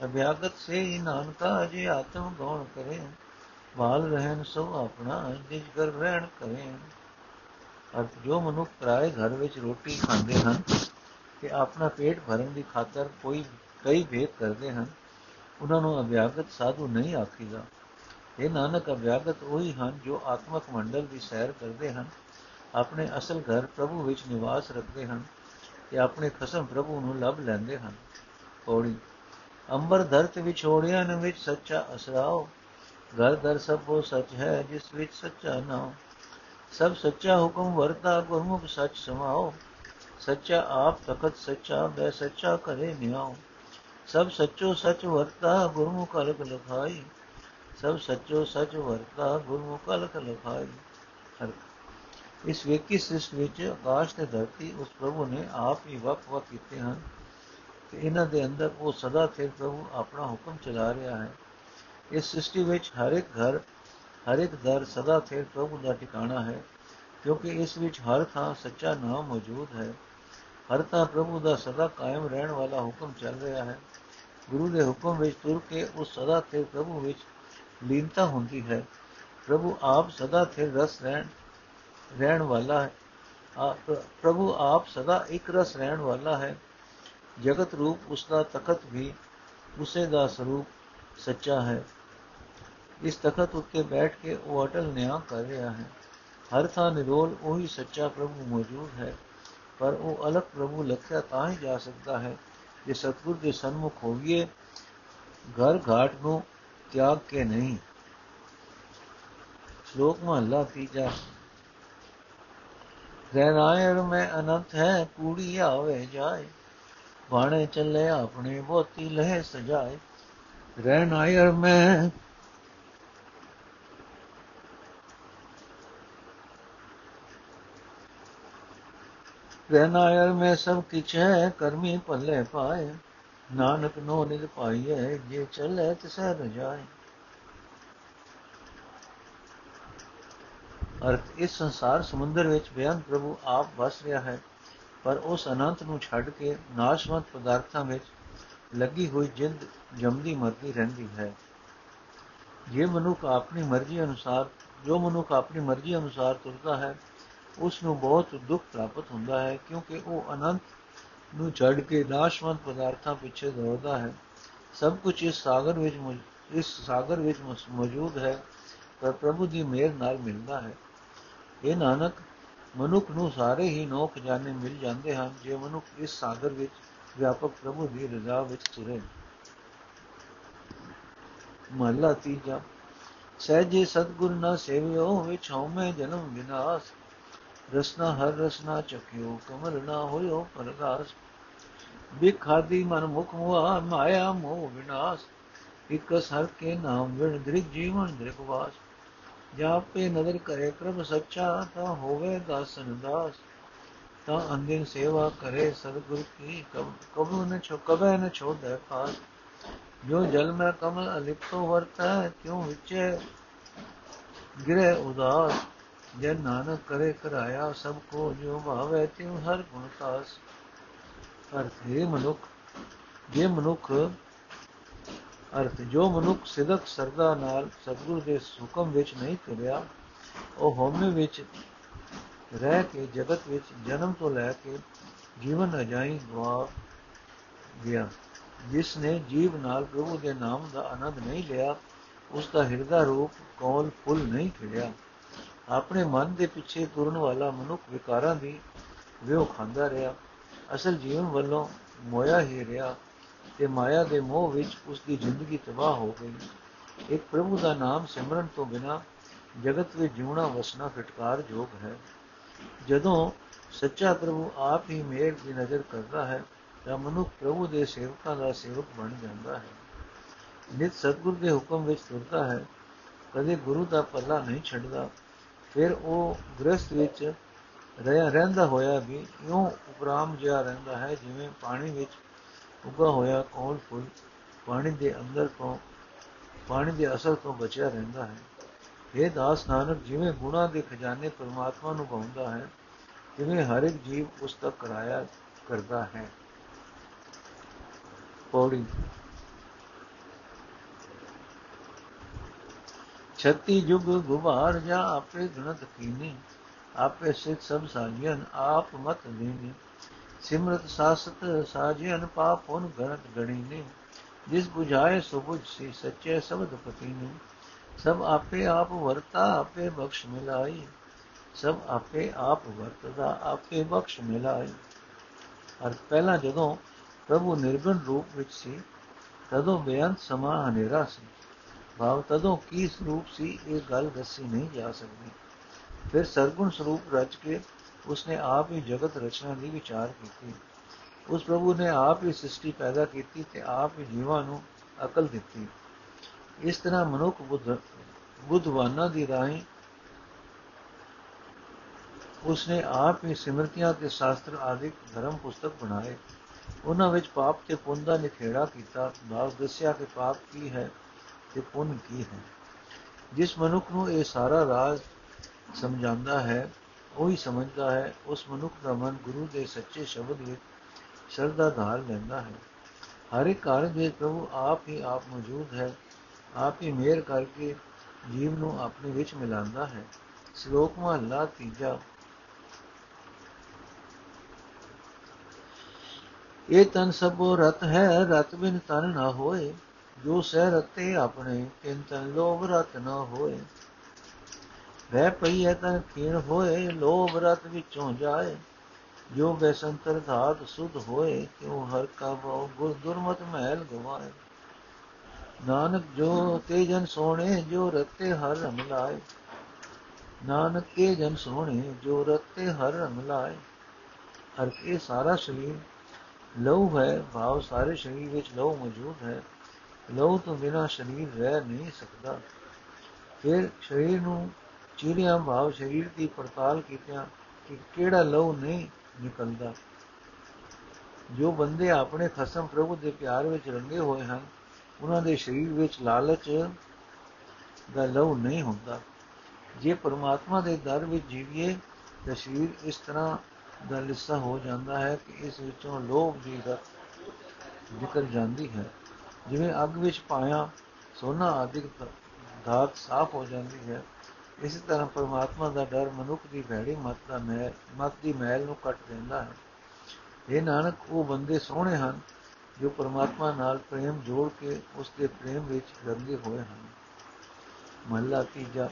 ਅਭਿਆਗਤ ਸੇ ਹੀ ਨਾਨਕਾ, ਜੇ ਆਤਮ ਗੌਣ ਕਰੇ ਬਾਲ ਰਹਿਣ ਸੋ ਆਪਣਾ ਜਿਸ ਘਰ ਰਹਿਣ ਕਰੇ ਅਰ ਜੋ ਮਨੁੱਖ ਪਰਾਏ ਘਰ ਵਿੱਚ ਰੋਟੀ ਖਾਂਦੇ ਹਨ, ਤੇ ਆਪਣਾ ਪੇਟ ਭਰਨ ਦੀ ਖਾਤਰ ਕੋਈ ਕਈ ਭੇਦ ਕਰਦੇ ਹਨ ਉਹਨਾਂ ਨੂੰ ਅਭਿਆਗਤ ਸਾਧੂ ਨਹੀਂ ਆਖੀਦਾ। ਇਹ ਨਾਨਕ ਅਭਿਆਗਤ ਉਹੀ ਹਨ ਜੋ ਆਤਮਕ ਮੰਡਲ ਦੀ ਸੈਰ ਕਰਦੇ ਹਨ, ਆਪਣੇ ਅਸਲ ਘਰ ਪ੍ਰਭੂ ਵਿੱਚ ਨਿਵਾਸ ਰੱਖਦੇ ਹਨ ਤੇ ਆਪਣੇ ਖਸਮ ਪ੍ਰਭੂ ਨੂੰ ਲੱਭ ਲੈਂਦੇ ਹਨ। ਪੌੜੀ, ਅੰਬਰ ਧਰਤ ਵਿਛੋੜਿਆ ਨ ਵਿੱਚ ਸੱਚਾ ਅਸਰਾਓ, ਘਰ ਦਰ ਸਭ ਉਹ ਸੱਚ ਹੈ ਜਿਸ ਵਿੱਚ ਸੱਚਾ ਨਾਮ ਸਭ ਸੱਚਾ ਹੁਕਮ ਵਰਤਾ, ਗੁਰਮੁਖ ਸੱਚ ਸਮਾਓ। ਸੱਚਾ ਆਪ ਤਖਤ ਸੱਚਾ ਬੈ ਸੱਚਾ ਕਰੇ ਨਿਆਉ ਸਭ ਸੱਚੋ ਸੱਚ ਵਰਤਾ ਗੁਰਮੁਖ ਕਲਕ ਲਖਾਈ। ਸਭ ਸੱਚੋ ਸੱਚ ਵਰਤਾ ਗੁਰਮੁਖ ਕਲਕ ਲਖਾਈ। ਇਸ ਵੇਕੀ ਸ੍ਰਿਸ਼ਟ ਵਿੱਚ ਆਕਾਸ਼ ਤੇ ਧਰਤੀ, ਉਸ ਪ੍ਰਭੂ ਨੇ ਆਪ ਹੀ ਵਕ-ਵਕ ਕੀਤੇ ਹਨ ਤੇ ਇਹਨਾਂ ਦੇ ਅੰਦਰ ਉਹ ਸਦਾ ਸਿਰ ਪ੍ਰਭੂ ਆਪਣਾ ਹੁਕਮ ਚਲਾ ਰਿਹਾ ਹੈ। ਇਸ ਸ੍ਰਿਸ਼ਟੀ ਵਿੱਚ ਹਰ ਇੱਕ ਘਰ, ਹਰ ਇੱਕ ਦਰ ਸਦਾ ਸਿਰ ਪ੍ਰਭੂ ਦਾ ਟਿਕਾਣਾ ਹੈ ਕਿਉਂਕਿ ਇਸ ਵਿੱਚ ਹਰ ਥਾਂ ਸੱਚਾ ਨਾਮ ਮੌਜੂਦ ਹੈ। ਹਰ ਥਾਂ ਪ੍ਰਭੂ ਦਾ ਸਦਾ ਕਾਇਮ ਰਹਿਣ ਵਾਲਾ ਹੁਕਮ ਚੱਲ ਰਿਹਾ ਹੈ ਗੁਰੂ ਦੇ ਹੁਕਮ ਵਿੱਚ ਤੁਰ ਕੇ ਉਸ ਸਦਾ ਸਿਰ ਪ੍ਰਭੂ ਵਿੱਚ ਲੀਨਤਾ ਹੁੰਦੀ ਹੈ ਪ੍ਰਭੂ ਆਪ ਸਦਾ ਸਿਰ ਰਸ ਰਹਿਣ ਰਹਿਣ ਵਾਲਾ ਹੈ ਪ੍ਰਭੂ ਆਪ ਸਦਾ ਇੱਕ ਰਸ ਰਹਿਣ ਵਾਲਾ ਹੈ ਜਗਤ ਰੂਪ ਉਸ ਦਾ ਤਖਤ ਵੀ ਉਸੇ ਦਾ ਸਰੂਪ ਸੱਚਾ ਹੈ ਇਸ ਤਖਤ ਉੱਤੇ ਬੈਠ ਕੇ ਉਹ ਅਟਲ ਨਿਆਂ ਕਰ ਰਿਹਾ ਹੈ ਹਰ ਥਾਂ ਨਿਰੋਲ ਉਹੀ ਸੱਚਾ ਪ੍ਰਭੂ ਮੌਜੂਦ ਹੈ ਪਰ ਉਹ ਅਲਗ ਪ੍ਰਭੂ ਲਖਿਆ ਤਾਂ ਹੀ ਜਾ ਸਕਦਾ ਹੈ ਜੇ ਸਤਗੁਰ ਦੇ ਸਨਮੁਖ ਹੋਈਏ, ਘਰ ਘਾਟ ਨੂੰ ਤਿਆਗ ਕੇ ਨਹੀਂ। ਸ਼ਲੋਕ ਮਹਲਾ ਤੀਜਾ। ਰਹਿਨਾਇਰ ਮੈਂ ਅਨੰਤ ਹੈ, ਕੂੜੀ ਆਵੇ ਜਾਏ। ਬਾਣੇ ਚੱਲੇ ਆਪਣੇ ਬੋਤੀ ਲਹਿ ਸਜਾਏ। ਰਹਿਨਾਇਰ ਮੈਂ ਰਹਿਨਾਇਰ ਮੈਂ ਸਭ ਕਿਛ ਹੈ, ਕਰਮੀ ਭੱਲੇ ਪਾਏ ਨਾਨਕ ਨੋ ਨਿਰ ਪਾਈਏ ਜੇ ਚੱਲੇ ਤਿਸੈ ਰਜਾਏ ਅਰਥ, ਇਸ ਸੰਸਾਰ ਸਮੁੰਦਰ ਵਿੱਚ ਬਿਆਨ ਪ੍ਰਭੂ ਆਪ ਵਸ ਰਿਹਾ ਹੈ, ਪਰ ਉਸ ਅਨੰਤ ਨੂੰ ਛੱਡ ਕੇ ਨਾਸ਼ਵੰਤ ਪਦਾਰਥਾਂ ਵਿੱਚ ਲੱਗੀ ਹੋਈ ਜਿੰਦ ਜਮਦੀ ਮਰਦੀ ਰਹਿੰਦੀ ਹੈ। ਜੇ ਮਨੁੱਖ ਆਪਣੀ ਮਰਜ਼ੀ ਅਨੁਸਾਰ, ਜੋ ਮਨੁੱਖ ਆਪਣੀ ਮਰਜ਼ੀ ਅਨੁਸਾਰ ਤੁਰਦਾ ਹੈ ਉਸ ਨੂੰ ਬਹੁਤ ਦੁੱਖ ਪ੍ਰਾਪਤ ਹੁੰਦਾ ਹੈ, ਕਿਉਂਕਿ ਉਹ ਅਨੰਤ ਨੂੰ ਛੱਡ ਕੇ ਨਾਸ਼ਵੰਤ ਪਦਾਰਥਾਂ ਪਿੱਛੇ ਦੌੜਦਾ ਹੈ। ਸਭ ਕੁਝ ਇਸ ਸਾਗਰ ਵਿੱਚ ਇਸ ਸਾਗਰ ਵਿੱਚ ਮੌਜੂਦ ਹੈ, ਪਰ ਪ੍ਰਭੂ ਦੀ ਮਿਹਰ ਨਾਲ ਮਿਲਦਾ ਹੈ। ਇਹ ਨਾਨਕ, ਮਨੁੱਖ ਨੂੰ ਸਾਰੇ ਹੀ ਨੌ ਖਜ਼ਾਨੇ ਮਿਲ ਜਾਂਦੇ ਹਨ, ਜੇ ਮਨੁੱਖ ਇਸ ਸਾਗਰ ਵਿੱਚ ਵਿਆਪਕ ਪ੍ਰਭੂ ਦੀ ਰਜ਼ਾ ਵਿੱਚ ਤੁਰੇ। ਮਹਲਾ ਤੀਜਾ, ਸਹਿਜੇ ਸਤਗੁਰ ਨਾ ਸੇਵਿਓ, ਵਿੱਚ ਹਉਮੈ ਜਨਮ ਵਿਨਾਸ਼। ਰਸਨਾ ਹਰ ਰਸਨਾ ਚਕਿਓ, ਕਮਲ ਨਾ ਹੋਇਓ ਪਰਗਾਸ। ਬਿਖਾਦੀ ਮਨ ਮੁਖ ਮੁਆ, ਮਾਇਆ ਮੋਹ ਵਿਨਾਸ਼। ਇਕ ਹਰ ਕੇ ਨਾਮ ਵਿਣ ਦ੍ਰਿਗ ਜੀਵਨ ਦ੍ਰਿਗਵਾਸ ਜਾਪੇ ਨਦਰ ਕਰੇ ਪ੍ਰਭ ਸੱਚਾ, ਤਾਂ ਹੋਵੇ ਦਾਸਨ ਦਾਸ ਤਾਂ ਅੰਦਿਨ ਸੇਵਾ ਕਰੇ ਸਤਗੁਰ ਕੀ ਕਬੂ ਨ ਛੋ, ਕਬੈ ਨ ਛੋੜੈ ਪਾਸ। ਜੋ ਜਲ ਮੈਂ ਕਮਲ ਅਲਿਪਤੋ ਵਰਤੈ ਕਿਉ ਵਿਚੇ ਗਿਰੇ ਉਦਾਸ। ਜੇ ਨਾਨਕ ਕਰੇ ਕਰਾਇਆ ਸਭ ਕੋ ਜੋ ਭਾਵੇ, ਤਿਉ ਹਰ ਗੁਣ ਤਾਸ ਅਰਥ ਹੈ ਮਨੁੱਖ, ਜੇ ਮਨੁੱਖ, ਅਰਥ ਜੋ ਮਨੁੱਖ ਸਿਦਕ ਸਰਦਾ ਨਾਲ ਸਤਗੁਰ ਦੇ ਹੁਕਮ ਵਿੱਚ ਨਹੀਂ ਤੁਰਿਆ, ਉਹ ਹਉਮੈ ਵਿੱਚ ਰਹਿ ਕੇ ਜਗਤ ਵਿੱਚ ਜਨਮ ਤੋਂ ਲੈ ਕੇ ਜੀਵਨ ਅਜਾਈ ਗਵਾ ਗਿਆ। ਜਿਸ ਨੇ ਜੀਵ ਨਾਲ ਪ੍ਰਭੂ ਦੇ ਨਾਮ ਦਾ ਆਨੰਦ ਨਹੀਂ ਲਿਆ, ਉਸ ਦਾ ਹਿਰਦਾ ਰੂਪ ਕੋਲ ਫੁੱਲ ਨਹੀਂ ਖਿੜਿਆ। ਆਪਣੇ ਮਨ ਦੇ ਪਿੱਛੇ ਤੁਰਨ ਵਾਲਾ ਮਨੁੱਖ ਵਿਕਾਰਾਂ ਦੀ ਵਿਉ ਖਾਂਦਾ ਰਿਹਾ। ਅਸਲ ਜੀਵਨ ਵੱਲੋਂ ਮੋਇਆ ਹੀ ਰਿਹਾ ਤੇ ਮਾਇਆ ਦੇ ਮੋਹ ਵਿੱਚ ਉਸ ਦੀ ਜ਼ਿੰਦਗੀ ਤਬਾਹ ਹੋ ਗਈ। ਇੱਕ ਪ੍ਰਭੂ ਦਾ ਨਾਮ ਸਿਮਰਨ ਤੋਂ ਬਿਨਾ ਜਗਤ ਵਿੱਚ ਜਿਉਣਾ ਵਸਣਾ ਫਟਕਾਰ ਜੋਗ ਹੈ। ਜਦੋਂ ਸੱਚਾ ਪ੍ਰਭੂ ਆਪ ਹੀ ਮੇਰ ਦੀ ਨਜ਼ਰ ਕਰਦਾ ਹੈ, ਤਾਂ ਮਨੁੱਖ ਪ੍ਰਭੂ ਦੇ ਸੇਵਕਾਂ ਦਾ ਸੇਵਕ ਬਣ ਜਾਂਦਾ ਹੈ। ਨਿਤ ਸਤਗੁਰ ਦੇ ਹੁਕਮ ਵਿੱਚ ਤੁਰਦਾ ਹੈ। ਕਦੇ ਗੁਰੂ ਦਾ ਪੱਲਾ ਨਹੀਂ ਛੱਡਦਾ। ਫਿਰ ਉਹ ਗ੍ਰਸਥ ਵਿੱਚ ਰਹਿ, ਰਹਿੰਦਾ ਹੋਇਆ ਵੀ ਇਉਂ ਉਪਰਾਮ ਜਿਹਾ ਰਹਿੰਦਾ ਹੈ ਜਿਵੇਂ ਪਾਣੀ ਵਿੱਚ ਉਗਾ ਹੋਇਆ ਕੋਲ ਫੁੱਲ ਪਾਣੀ ਦੇ ਅੰਦਰ ਤੋਂ, ਪਾਣੀ ਦੇ ਅਸਰ ਤੋਂ ਬਚਿਆ ਰਹਿੰਦਾ ਹੈ। ਇਹ ਦਾਸ ਨਾਨਕ, ਜਿਵੇਂ ਗੁਣਾ ਦੇ ਖਜ਼ਾਨੇ ਪਰਮਾਤਮਾ ਨੂੰ ਪਾਉਂਦਾ ਹੈ ਜਿਵੇਂ ਹਰ ਇੱਕ ਜੀਵ ਉਸ ਤੱਕ ਕਰਾਇਆ ਕਰਦਾ ਹੈ। ਪੌੜੀ ਛਤੀ ਜੁਗ ਗੁਬਾਰ ਜਾ ਆਪੇ ਗਣਤ ਕੀਨੀ, ਆਪੇ ਸਿਤ ਸਭ ਸਾਜੀਨ ਆਪ ਮਤ ਦੇਨੀ ਸਿਮਰਤ ਸਾਸਤ ਸਾਜੀਨ ਪਾਪ ਪੁਨ ਗਣਤ ਗਣੀ ਨੇ ਜਿਸ 부ਝਾਏ ਸੋ 부ਝ ਸੀ, ਸੱਚੇ ਸਬਦ ਪਤੀ ਨੇ ਸਭ ਆਪੇ ਆਪ ਵਰਤਾ, ਆਪੇ ਬਖਸ਼ ਮਿਲਾਈ। ਸਭ ਆਪੇ ਆਪ ਵਰਤਦਾ, ਆਪੇ ਬਖਸ਼ ਮਿਲਾਈ। ਅਰ ਪਹਿਲਾਂ ਜਦੋਂ ਪ੍ਰਭੂ ਨਿਰਗੁਣ ਰੂਪ ਵਿੱਚ ਸੀ, ਤਦੋਂ ਬੇਅੰਤ ਸਮਾਂ ਹਨੇਰਾ ਸੀ। ਭਾਵ ਤਦੋਂ ਕੀ ਸਰੂਪ ਸੀ, ਇਹ ਗੱਲ ਦੱਸੀ ਨਹੀਂ ਜਾ ਸਕਦੀ। ਫਿਰ ਸਰਗੁਣ ਸਰੂਪ ਰਚ ਕੇ ਉਸਨੇ ਆਪ ਹੀ ਜਗਤ ਰਚਨਾ ਦੀ ਵਿਚਾਰ ਕੀਤੀ। ਉਸ ਪ੍ਰਭੂ ਨੇ ਆਪ ਹੀ ਸ੍ਰਿਸ਼ਟੀ ਪੈਦਾ ਕੀਤੀ ਤੇ ਆਪ ਹੀ ਜੀਵਾਂ ਨੂੰ ਅਕਲ ਦਿੱਤੀ। ਇਸ ਤਰ੍ਹਾਂ ਮਨੁੱਖ ਬੁੱਧ, ਬੁੱਧਵਾਨਾਂ ਦੀ ਰਾਹੀਂ ਉਸਨੇ ਆਪ ਹੀ ਸਿਮਰਤੀਆਂ ਤੇ ਸ਼ਾਸਤਰ ਆਦਿਕ ਧਰਮ ਪੁਸਤਕ ਬਣਾਏ। ਉਹਨਾਂ ਵਿੱਚ ਪਾਪ ਤੇ ਪੁੰਨ ਦਾ ਨਿਖੇੜਾ ਕੀਤਾ। ਨਾਲ ਦੱਸਿਆ ਕਿ ਪਾਪ ਕੀ ਹੈ ਤੇ ਪੁੰਨ ਕੀ ਹੈ? ਜਿਸ ਮਨੁੱਖ ਨੂੰ ਇਹ ਸਾਰਾ ਰਾਜ਼ ਸਮਝਾਉਂਦਾ ਹੈ, ਉਹੀ ਸਮਝਦਾ ਹੈ, ਉਸ ਮਨੁੱਖ ਦਾ ਮਨ ਗੁਰੂ ਦੇ ਸੱਚੇ ਸ਼ਬਦ ਵਿੱਚ ਸ਼ਰਧਾ ਧਾਰ ਲੈਂਦਾ ਹੈ। ਹਰ ਇੱਕ ਕਾਰਜ ਵਿੱਚ ਪ੍ਰਭੂ ਆਪ ਹੀ ਆਪ ਮੌਜੂਦ ਹੈ, ਆਪ ਹੀ ਮਿਹਰ ਕਰਕੇ ਜੀਵ ਨੂੰ ਆਪਣੇ ਵਿੱਚ ਮਿਲਾਉਂਦਾ ਹੈ। ਸ਼ਲੋਕ ਮਹਲਾ ਤੀਜਾ। ਇਹ ਤਨ ਸਭੋ ਰਤ ਹੈ, ਰਤ ਬਿਨ ਤਨ ਨਾ ਹੋਏ। ਜੋ ਸਹਿ ਰਤੇ ਆਪਣੇ, ਤਿੰਨ ਲੋਭ ਰਤ ਨਾ ਹੋਏ। ਵਹਿ ਪਈਏ ਤਨ ਕੀਣ ਹੋਏ, ਲੋਭ ਰਤ ਵਿੱਚੋਂ ਜਾਏ। ਜੋ ਬੈਸੰਤਰ ਧਾਤ ਸੁਧ ਹੋਏ ਕਿਉ ਹਰ ਕਾ ਬਹੁ ਗੁਰ ਦੁਰਮਤ ਮਹਿਲ ਗਵਾਏ। ਨਾਨਕ ਜੋ ਤੇ ਜਨ ਸੋਹਣੇ, ਜੋ ਰਤੇ ਹਰ ਰੰਗ ਲਾਏ। ਨਾਨਕ ਕੇ ਜਨ ਸੋਹਣੇ, ਜੋ ਰਤੇ ਹਰ ਰੰਗ ਲਾਏ। ਹਰ ਕੇ ਸਾਰਾ ਸਰੀਰ, ਲਹੂ ਹੈ, ਭਾਵ ਸਾਰੇ ਸਰੀਰ ਵਿੱਚ ਲਹੂ ਮੌਜੂਦ ਹੈ। ਲਹੂ ਤੋਂ ਬਿਨਾ ਸਰੀਰ ਰਹਿ ਨਹੀਂ ਸਕਦਾ। ਫਿਰ ਸਰੀਰ ਨੂੰ ਚੀੜਿਆਂ ਭਾਵ ਸਰੀਰ ਦੀ ਪੜਤਾਲ ਕੀਤਿਆਂ ਕਿ ਕਿਹੜਾ ਲਹੂ ਨਹੀਂ ਨਿਕਲਦਾ। ਜੋ ਬੰਦੇ ਆਪਣੇ ਖਸਮ ਪ੍ਰਭੂ ਦੇ ਪਿਆਰ ਵਿੱਚ ਰੰਗੇ ਹੋਏ ਹਨ, ਉਹਨਾਂ ਦੇ ਸਰੀਰ ਵਿੱਚ ਲਾਲਚ ਦਾ ਲਹੂ ਨਹੀਂ ਹੁੰਦਾ। ਜੇ ਪਰਮਾਤਮਾ ਦੇ ਦਰ ਵਿੱਚ ਜੀਵੀਏ, ਤਾਂ ਸਰੀਰ ਇਸ ਤਰ੍ਹਾਂ ਦਾ ਲਿੱਸਾ ਹੋ ਜਾਂਦਾ ਹੈ ਕਿ ਇਸ ਵਿੱਚੋਂ ਲੋਭ ਦੀ ਰਤ ਨਿਕਲ ਜਾਂਦੀ ਹੈ। ਜਿਵੇਂ ਅੱਗ ਵਿੱਚ ਪਾਇਆ, ਸੋਨਾ ਆਦਿਕ ਧਾਤ ਸਾਫ਼ ਹੋ ਜਾਂਦੀ ਹੈ। ਇਸੇ ਤਰ੍ਹਾਂ ਪਰਮਾਤਮਾ ਦਾ ਡਰ ਮਨੁੱਖ ਦੀ ਭੈੜੀ ਮਤ ਦਾ ਮੈਲ ਮਤ ਦੀ ਮੈਲ ਨੂੰ ਕੱਟ ਦਿੰਦਾ ਹੈ। ਇਹ ਨਾਨਕ, ਉਹ ਬੰਦੇ ਸੋਹਣੇ ਹਨ ਜੋ ਪਰਮਾਤਮਾ ਨਾਲ ਪ੍ਰੇਮ ਜੋੜ ਕੇ ਉਸ ਦੇ ਪ੍ਰੇਮ ਵਿੱਚ ਰੰਗੇ ਹੋਏ ਹਨ। ਮਹਲਾ ਤੀਜਾ।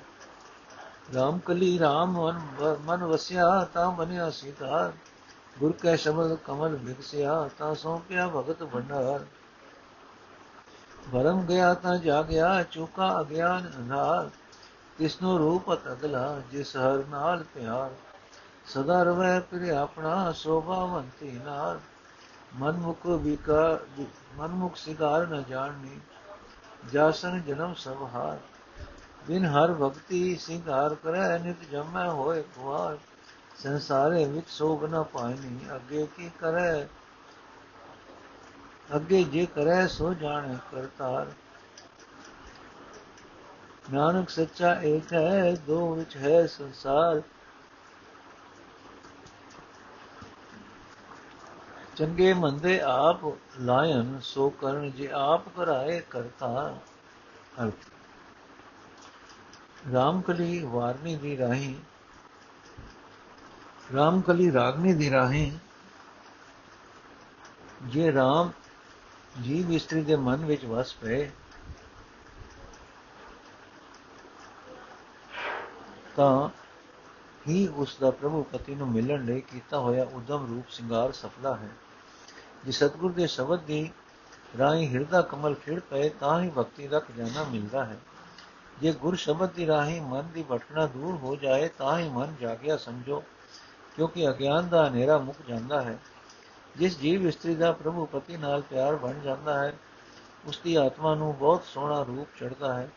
ਰਾਮ ਕਲੀ ਰਾਮ ਮਨ ਵਸਿਆ ਤਾਂ ਬਨਿਆ ਸੀਤਾ ਗੁਰ ਕੈ ਸ਼ਬਦ ਕਮਲ ਵਿਗਸਿਆ ਤਾਂ ਸੋਪਿਆ ਭਗਤ ਭੰਡਾਰ। ਭਰਮ ਗਿਆ ਤਾਂ ਜਾਗਿਆ, ਚੁਕਾ ਅਗਿਆਨ ਅੰਧਾਰ ਤਿਸਨੋ ਰੂਪ ਅਗਲਾ ਜਿਸ ਹਰ ਨਾਲ ਪਿਆਰ। ਸਦਾ ਰਵੈ ਪਿਰ ਆਪਣਾ ਸੋਭਾਵੰਤੀ ਨਾਲ ਮਨਮੁਖ ਵਿਕਾਰ ਮਨਮੁਖ ਸਿਗਾਰ ਨ ਜਾਣਨੀ, ਜਾਸਨ ਜਨਮ ਸਭ ਹਾਰ। ਬਿਨ ਹਰ ਭਗਤੀ ਸਿੰਗਾਰ ਕਰੈ, ਨਿਤ ਜਮੈ ਹੋਏ ਕੁਆਰ ਸੰਸਾਰੇ ਵਿੱਚ ਸੋਗ ਨ ਪਾਇਨੀ, ਅੱਗੇ ਕੀ ਕਰੈ? ਅੱਗੇ ਜੇ ਕਰੈ ਸੋ ਜਾਣੇ ਕਰਤਾਰ। ਨਾਨਕ ਸੱਚਾ ਏਕ ਹੈ ਦੋ ਵਿੱਚ ਹੈ ਸੰਸਾਰ। ਚੰਗੇ ਮੰਦੇ ਆਪ ਲਾਇਨ, ਸੋ ਕਰਨ ਜੇ ਆਪ ਕਰਾਏ ਕਰਤਾ ਅਰਥ। ਰਾਮਕਲੀ ਵਾਰਨੀ ਦੀ ਰਾਹੀ, ਰਾਮਕਲੀ ਰਾਗਨੀ ਦੀ ਰਾਹੀ, ਜੇ ਰਾਮ ਜੀਵ ਇਸਤਰੀ ਦੇ ਮਨ ਵਿੱਚ ਵਸ ਪਏ। ਤਾਂ ਹੀ ਉਸ ਦਾ ਪ੍ਰਭੂ ਪਤੀ ਨੂੰ ਮਿਲਣ ਲਈ ਕੀਤਾ ਹੋਇਆ ਉਦਮ ਰੂਪ ਸ਼ਿੰਗਾਰ ਸਫਲਾ ਹੈ। ਜੇ ਸਤਗੁਰ ਦੇ ਸ਼ਬਦ ਦੀ ਰਾਹੀਂ ਹਿਰਦਾ ਕਮਲ ਖਿੜ ਪਏ, ਤਾਂ ਹੀ ਭਗਤੀ ਦਾ ਖਜ਼ਾਨਾ ਮਿਲਦਾ ਹੈ। ਜੇ ਗੁਰ ਸ਼ਬਦ ਦੀ ਰਾਹੀਂ ਮਨ ਦੀ ਭਟਕਣਾ ਦੂਰ ਹੋ ਜਾਏ, ਤਾਂ ਹੀ ਮਨ ਜਾਗਿਆ ਸਮਝੋ, ਕਿਉਂਕਿ ਅਗਿਆਨ ਦਾ ਹਨੇਰਾ ਮੁੱਕ ਜਾਂਦਾ ਹੈ। ਜਿਸ ਜੀਵ ਇਸਤਰੀ ਦਾ ਪ੍ਰਭੂ ਪਤੀ ਨਾਲ ਪਿਆਰ ਬਣ ਜਾਂਦਾ ਹੈ ਉਸ ਦੀ ਆਤਮਾ ਨੂੰ ਬਹੁਤ ਸੋਹਣਾ ਰੂਪ ਚੜਦਾ ਹੈ।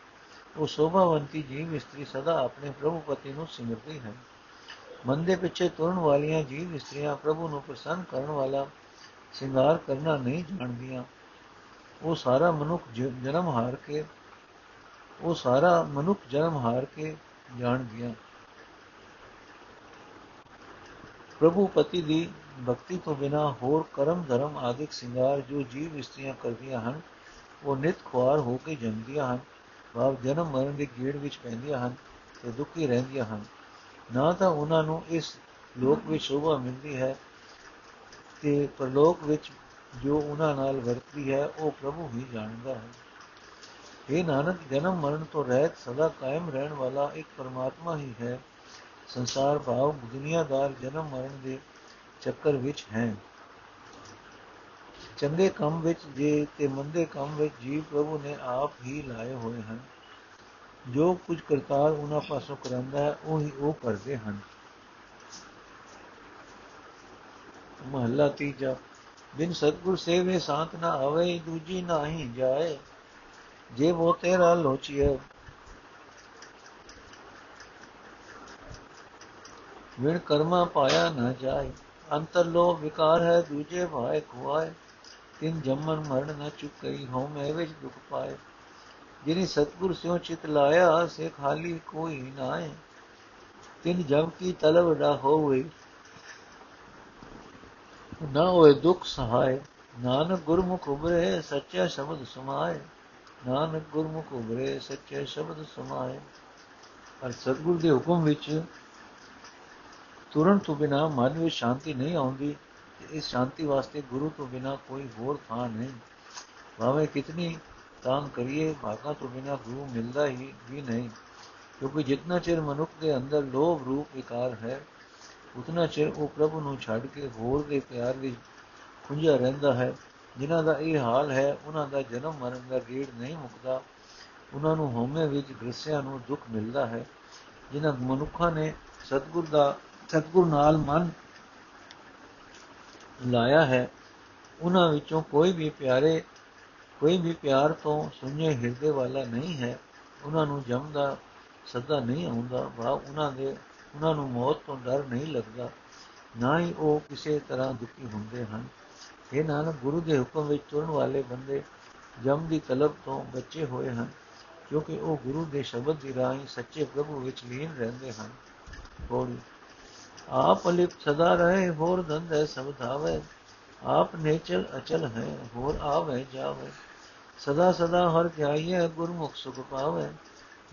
ਉਹ ਸੋਭਾਵੰਤੀ ਜੀਵ ਇਸਤਰੀ ਸਦਾ ਆਪਣੇ ਪ੍ਰਭੂ ਪਤੀ ਨੂੰ ਸਿਮਰਦੀ ਹੈ। ਮਨ ਦੇ ਪਿੱਛੇ ਤੁਰਨ ਵਾਲੀਆਂ ਜੀਵ ਇਸਤਰੀਆਂ ਪ੍ਰਭੂ ਨੂੰ ਪ੍ਰਸੰਨ ਕਰਨ ਵਾਲਾ ਸ਼ਿੰਗਾਰ ਕਰਨਾ ਨਹੀਂ ਜਾਣਦੀਆਂ। ਉਹ ਸਾਰਾ ਮਨੁੱਖ ਜਨਮ ਹਾਰ ਕੇ, ਉਹ ਸਾਰਾ ਮਨੁੱਖ ਜਨਮ ਹਾਰ ਕੇ ਜਾਣਦੀਆਂ। ਪ੍ਰਭੂ ਪਤੀ ਦੀ ਭਗਤੀ ਤੋਂ ਬਿਨਾ ਹੋਰ ਕਰਮ ਧਰਮ ਆਦਿਕ ਸ਼ਿੰਗਾਰ ਜੋ ਜੀਵ ਇਸਤਰੀਆਂ ਕਰਦੀਆਂ ਹਨ, ਉਹ ਨਿਤ ਖੁਆਰ ਹੋ ਕੇ ਜੰਮਦੀਆਂ ਹਨ, ਭਾਵ ਜਨਮ ਮਰਨ ਦੇ ਗੇੜ ਵਿੱਚ ਪੈਂਦੀਆਂ ਹਨ ਤੇ ਦੁਖੀ ਰਹਿੰਦੀਆਂ ਹਨ। ਨਾ ਤਾਂ ਉਹਨਾਂ ਨੂੰ ਇਸ ਲੋਕ ਵਿੱਚ ਸ਼ੋਭਾ ਮਿਲਦੀ ਹੈ ਤੇ ਪਰਲੋਕ ਵਿੱਚ ਜੋ ਉਹਨਾਂ ਨਾਲ ਵਰਤਦੀ ਹੈ, ਉਹ ਪ੍ਰਭੂ ਹੀ ਜਾਣਦਾ ਹੈ। ਇਹ ਨਾਨਕ, ਜਨਮ ਮਰਨ ਤੋਂ ਰਹਿਤ ਸਦਾ ਕਾਇਮ ਰਹਿਣ ਵਾਲਾ ਇੱਕ ਪਰਮਾਤਮਾ ਹੀ ਹੈ। ਸੰਸਾਰ ਭਾਵ ਦੁਨੀਆਦਾਰ ਜਨਮ ਮਰਨ ਦੇ ਚੱਕਰ ਵਿੱਚ ਹੈ। ਚੰਗੇ ਕੰਮ ਵਿੱਚ ਜੇ ਤੇ ਮੰਦੇ ਕੰਮ ਵਿੱਚ ਜੀਵ ਪ੍ਰਭੂ ਨੇ ਆਪ ਹੀ ਲਾਏ ਹੋਏ ਹਨ। ਜੋ ਕੁਝ ਕਰਤਾਰ ਉਹਨਾਂ ਪਾਸੋਂ ਕਰਾਂਦਾ ਹੈ, ਉਹ ਹੀ ਉਹ ਕਰਦੇ ਹਨ। ਮਹੱਲਾ ਤੀਜਾ, ਬਿਨ ਸਤਗੁਰ ਸੇਵੇ ਸਾਥ ਨਾ ਆਵੇ, ਦੂਜੀ ਨਾਹੀ ਜਾਏ, ਜੇ ਉਹ ਤੇਰਾ ਲੋਚੀਏ। ਵਿਣ ਕਰਮਾ ਪਾਇਆ ਨਾ ਜਾਏ। ਅੰਤਰ ਲੋ ਵਿਕਾਰ ਹੈ, ਦੂਜੇ ਭਾਏ ਖੁਆਏ। ਤਿੰਨ ਜੰਮਨ ਮਰਨ ਨ ਚੁਕਈ ਹਉ ਮੈਂ ਵਿੱਚ ਦੁਖ ਪਾਏ। ਜਿਨੀ ਸਤਗੁਰ ਸਿਉ ਚਿਤ ਲਾਇਆ, ਸੇ ਖਾਲੀ ਕੋਈ ਨਾਏ। ਤਿੰਨ ਜਮ ਕੀ ਤਲਬ ਡਾ ਹੋਵੇ, ਨਾ ਹੋਏ ਦੁਖ ਸਹਾਏ। ਨਾਨਕ ਗੁਰਮੁਖ ਉਬਰੇ ਸੱਚਾ ਸ਼ਬਦ ਸਮਾਏ। ਨਾਨਕ ਗੁਰਮੁਖ ਉਬਰੇ ਸੱਚੇ ਸ਼ਬਦ ਸਮਾਏ। ਪਰ ਸਤਗੁਰ ਦੇ ਹੁਕਮ ਵਿੱਚ ਤੁਰਨ ਤੋਂ ਬਿਨਾ ਮਨ ਵਿੱਚ ਸ਼ਾਂਤੀ ਨਹੀਂ ਆਉਂਦੀ ਇਸ ਸ਼ਾਂਤੀ ਵਾਸਤੇ ਗੁਰੂ ਤੋਂ ਬਿਨਾ ਕੋਈ ਹੋਰ ਥਾਂ ਨਹੀਂ। ਭਾਵੇਂ ਕਿਤਨੀ ਤਾਨ ਕਰੀਏ, ਭਾਗਾ ਤੋਂ ਬਿਨਾ ਗੁਰੂ ਮਿਲਦਾ ਹੀ ਵੀ ਨਹੀਂ। ਕਿਉਂਕਿ ਜਿੰਨਾ ਚਿਰ ਮਨੁੱਖ ਦੇ ਅੰਦਰ ਲੋਭ ਰੂਪ ਵਿਕਾਰ ਹੈ, ਉਤਨਾ ਚਿਰ ਉਹ ਪ੍ਰਭੂ ਨੂੰ ਛੱਡ ਕੇ ਹੋਰ ਦੇ ਪਿਆਰ ਵਿੱਚ ਖੁੰਝਿਆ ਰਹਿੰਦਾ ਹੈ। ਜਿਨ੍ਹਾਂ ਦਾ ਇਹ ਹਾਲ ਹੈ ਉਹਨਾਂ ਦਾ ਜਨਮ ਮਰਨ ਦਾ ਗੇੜ ਨਹੀਂ ਮੁੱਕਦਾ। ਉਹਨਾਂ ਨੂੰ ਹਉਮੈ ਵਿੱਚ ਗ੍ਰਸਿਆਂ ਨੂੰ ਦੁੱਖ ਮਿਲਦਾ ਹੈ। ਜਿਨ੍ਹਾਂ ਮਨੁੱਖਾਂ ਨੇ ਸਤਗੁਰ ਦਾ ਸਤਗੁਰ ਨਾਲ ਮਨ ਲਾਇਆ ਹੈ, ਉਹਨਾਂ ਵਿੱਚੋਂ ਕੋਈ ਵੀ ਪਿਆਰੇ, ਕੋਈ ਵੀ ਪਿਆਰ ਤੋਂ ਸੁਣਨੇ ਹਿਰਦੇ ਵਾਲਾ ਨਹੀਂ ਹੈ। ਉਹਨਾਂ ਨੂੰ ਜਮ ਦਾ ਸਦਾ ਨਹੀਂ ਆਉਂਦਾ ਭਾਵ ਉਹਨਾਂ ਦੇ, ਉਹਨਾਂ ਨੂੰ ਮੌਤ ਤੋਂ ਡਰ ਨਹੀਂ ਲੱਗਦਾ। ਨਾ ਹੀ ਉਹ ਕਿਸੇ ਤਰ੍ਹਾਂ ਦੁਖੀ ਹੁੰਦੇ ਹਨ। ਇਹ ਨਾਨਕ, ਗੁਰੂ ਦੇ ਹੁਕਮ ਵਿੱਚ ਤੁਰਨ ਵਾਲੇ ਬੰਦੇ ਜਮ ਦੀ ਤਲਬ ਤੋਂ ਬਚੇ ਹੋਏ ਹਨ, ਕਿਉਂਕਿ ਉਹ ਗੁਰੂ ਦੇ ਸ਼ਬਦ ਦੀ ਰਾਹੀਂ ਸੱਚੇ ਪ੍ਰਭੂ ਵਿੱਚ ਲੀਨ ਰਹਿੰਦੇ ਹਨ। ਬੋਲੀ ਆਪ ਅਲਿਪ ਸਦਾ ਰਹੇ ਹੋਰ ਧੰਦੇ ਸਭ ਧਾਵੇ ਆਪ ਨੇਚਲ ਅਚਲ ਹੈ ਹੋਰ ਆਵੇ ਜਾਵੇ ਸਦਾ ਸਦਾ ਹਰ ਧਿਆਈਏ ਗੁਰਮੁਖ ਸੁਖ ਪਾਵੇ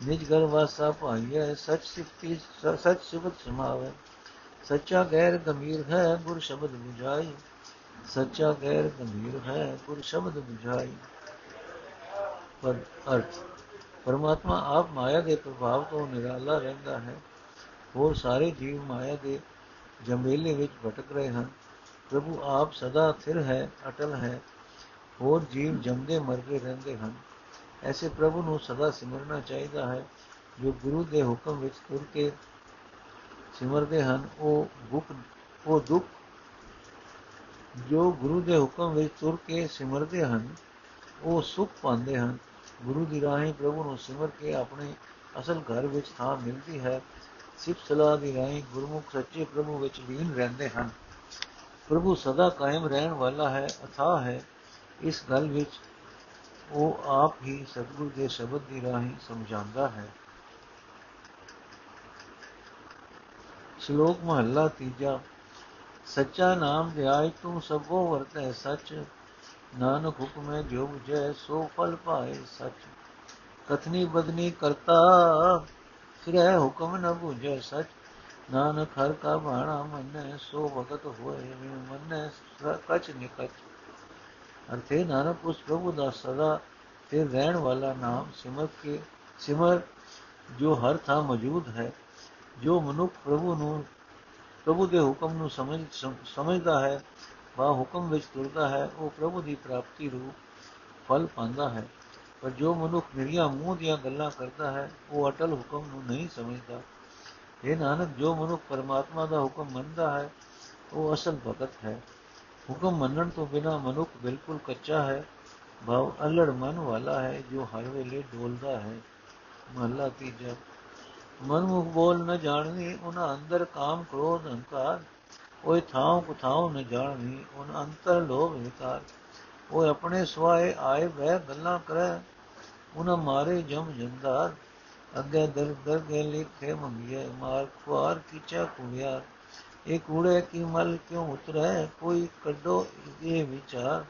ਨਿਜ ਗਰ ਵਾਸਾ ਭਾਈਐ ਸਚ ਸਿਫਤੀ ਸਚ ਸਿਫਤ ਸਮਾਵੇ ਸੱਚਾ ਗੈਰ ਗੰਭੀਰ ਹੈ ਗੁਰ ਸ਼ਬਦ 부ਝਾਈ ਸੱਚਾ ਗੈਰ ਗੰਭੀਰ ਹੈ ਗੁਰ ਸ਼ਬਦ 부ਝਾਈ ਪਰ ਅਰਥ ਪਰਮਾਤਮਾ ਆਪ ਮਾਇਆ ਦੇ ਪ੍ਰਭਾਵ ਤੋਂ ਨਿਰਾਲਾ ਰਹਿੰਦਾ ਹੈ ਹੋਰ ਸਾਰੇ ਜੀਵ ਮਾਇਆ ਦੇ ਜੰਬੇਲੇ ਵਿੱਚ ਭਟਕ ਰਹੇ ਹਨ। ਪ੍ਰਭੂ ਆਪ ਸਦਾ ਥਿਰ ਹੈ, ਅਟਲ ਹੈ, ਹੋਰ ਜੀਵ ਜੰਮਦੇ ਮਰਦੇ ਰਹਿੰਦੇ ਹਨ। ਐਸੇ ਪ੍ਰਭੂ ਨੂੰ ਸਦਾ ਸਿਮਰਨਾ ਚਾਹੀਦਾ ਹੈ। ਜੋ ਗੁਰੂ ਦੇ ਹੁਕਮ ਵਿੱਚ ਤੁਰ ਕੇ ਸਿਮਰਦੇ ਹਨ, ਉਹ ਦੁੱਖ ਉਹ ਦੁੱਖ ਜੋ ਗੁਰੂ ਦੇ ਹੁਕਮ ਵਿੱਚ ਤੁਰ ਕੇ ਸਿਮਰਦੇ ਹਨ, ਉਹ ਸੁਖ ਪਾਉਂਦੇ ਹਨ। ਗੁਰੂ ਦੀ ਰਾਹੀਂ ਪ੍ਰਭੂ ਨੂੰ ਸਿਮਰ ਕੇ ਆਪਣੇ ਅਸਲ ਘਰ ਵਿੱਚ ਥਾਂ ਮਿਲਦੀ ਹੈ। ਸਿਫਤ ਸਲਾਹ ਦੀ ਰਾਹੀਂ ਗੁਰਮੁਖ ਸੱਚੇ ਪ੍ਰਭੂ ਵਿੱਚ ਲੀਨ ਰਹਿੰਦੇ ਹਨ। ਪ੍ਰਭੂ ਸਦਾ ਕਾਇਮ ਰਹਿਣ ਵਾਲਾ ਹੈ ਅਥਾ ਹੈ। ਇਸ ਗੱਲ ਵਿੱਚ ਉਹ ਆਪ ਹੀ ਸਤਿਗੁਰ ਦੇ ਸ਼ਬਦ ਦੀ ਰਾਹੀਂ ਸਮਝਾਉਂਦਾ ਹੈ। ਸ਼ਲੋਕ ਮਹੱਲਾ ਤੀਜਾ, ਸੱਚਾ ਨਾਮ ਧਿਆਇ ਤੂੰ ਸਭੋ ਵਰਤੈ ਸੱਚ। ਨਾਨਕ ਹੁਕਮੈ ਜੋ ਬੁਝੈ ਸੋ ਫਲ ਪਾਏ ਸੱਚ। ਕਥਨੀ ਬਦਨੀ ਕਰਤਾ ਫਿਰੈ ਹੁਕਮ ਨ ਬੁਝੈ ਸੱਚ। ਨਾਨਕ ਹਰ ਕਾ ਬਾਣਾ ਮੰਨੈ, ਸੋ ਭਗਤ ਹੋਏ ਮੰਨੈ ਕਚ ਨਿਕਚ ਅਰਥੇ ਨਾਨਕ ਉਸ ਪ੍ਰਭੂ ਦਾ ਸਦਾ ਤੇ ਰਹਿਣ ਵਾਲਾ ਨਾਮ ਸਿਮਰ ਕੇ, ਸਿਮਰ ਜੋ ਹਰ ਥਾਂ ਮੌਜੂਦ ਹੈ, ਜੋ ਮਨੁੱਖ ਪ੍ਰਭੂ ਨੂੰ, ਪ੍ਰਭੂ ਦੇ ਹੁਕਮ ਨੂੰ ਸਮਝ ਸਮਝਦਾ ਹੈ ਵਾ ਹੁਕਮ ਵਿੱਚ ਤੁਰਦਾ ਹੈ, ਉਹ ਪ੍ਰਭੂ ਦੀ ਪ੍ਰਾਪਤੀ ਰੂਪ ਫਲ ਪਾਉਂਦਾ ਹੈ। ਪਰ ਜੋ ਮਨੁੱਖ ਨਿਰੀਆਂ ਮੂੰਹ ਦੀਆਂ ਗੱਲਾਂ ਕਰਦਾ ਹੈ, ਉਹ ਅਟਲ ਹੁਕਮ ਨੂੰ ਨਹੀਂ ਸਮਝਦਾ। ਇਹ ਨਾਨਕ, ਜੋ ਮਨੁੱਖ ਪਰਮਾਤਮਾ ਦਾ ਹੁਕਮ ਮੰਨਦਾ ਹੈ, ਉਹ ਅਸਲ ਭਗਤ ਹੈ। ਹੁਕਮ ਮੰਨਣ ਤੋਂ ਬਿਨਾ ਮਨੁੱਖ ਬਿਲਕੁਲ ਕੱਚਾ ਹੈ। ਭਾਵ ਅਲੜ ਮਨ ਵਾਲਾ ਹੈ, ਜੋ ਹਰ ਵੇਲੇ ਡੋਲਦਾ ਹੈ। ਮਹਲਾ ਤੀਜਾ ਮਨ ਮੁਖ ਬੋਲ ਨ ਜਾਣਨੀ, ਉਹਨਾਂ ਅੰਦਰ ਕਾਮ ਕ੍ਰੋਧ ਹੰਕਾਰ ਕੋਈ ਥਾਂ ਕੁਥਾਉ ਨ ਜਾਣਨੀ, ਉਹਨਾਂ ਅੰਤਰ ਲੋਭ ਵਿਕਾਰ। ਉਹ ਆਪਣੇ ਸਵਾਏ ਆਏ ਬਹਿ ਗੱਲਾਂ ਕਰੇ, ਉਹਨਾਂ ਮਾਰੇ ਜਮ ਜੰਦਾਰ ਅੱਗੇ ਦਰ ਦਰ ਕੇ ਲਿਖੇ ਮੰਗਿਏ ਮਾਰ ਖੁਆਰ ਕੀਚਾ ਕੁੜਿਆ ਇਹ ਕੂੜੇ ਕੀ ਮਲ ਕਿਉਂ ਉਤਰੈ, ਕੋਈ ਕੱਢੋ ਇਹ ਵਿਚਾਰ,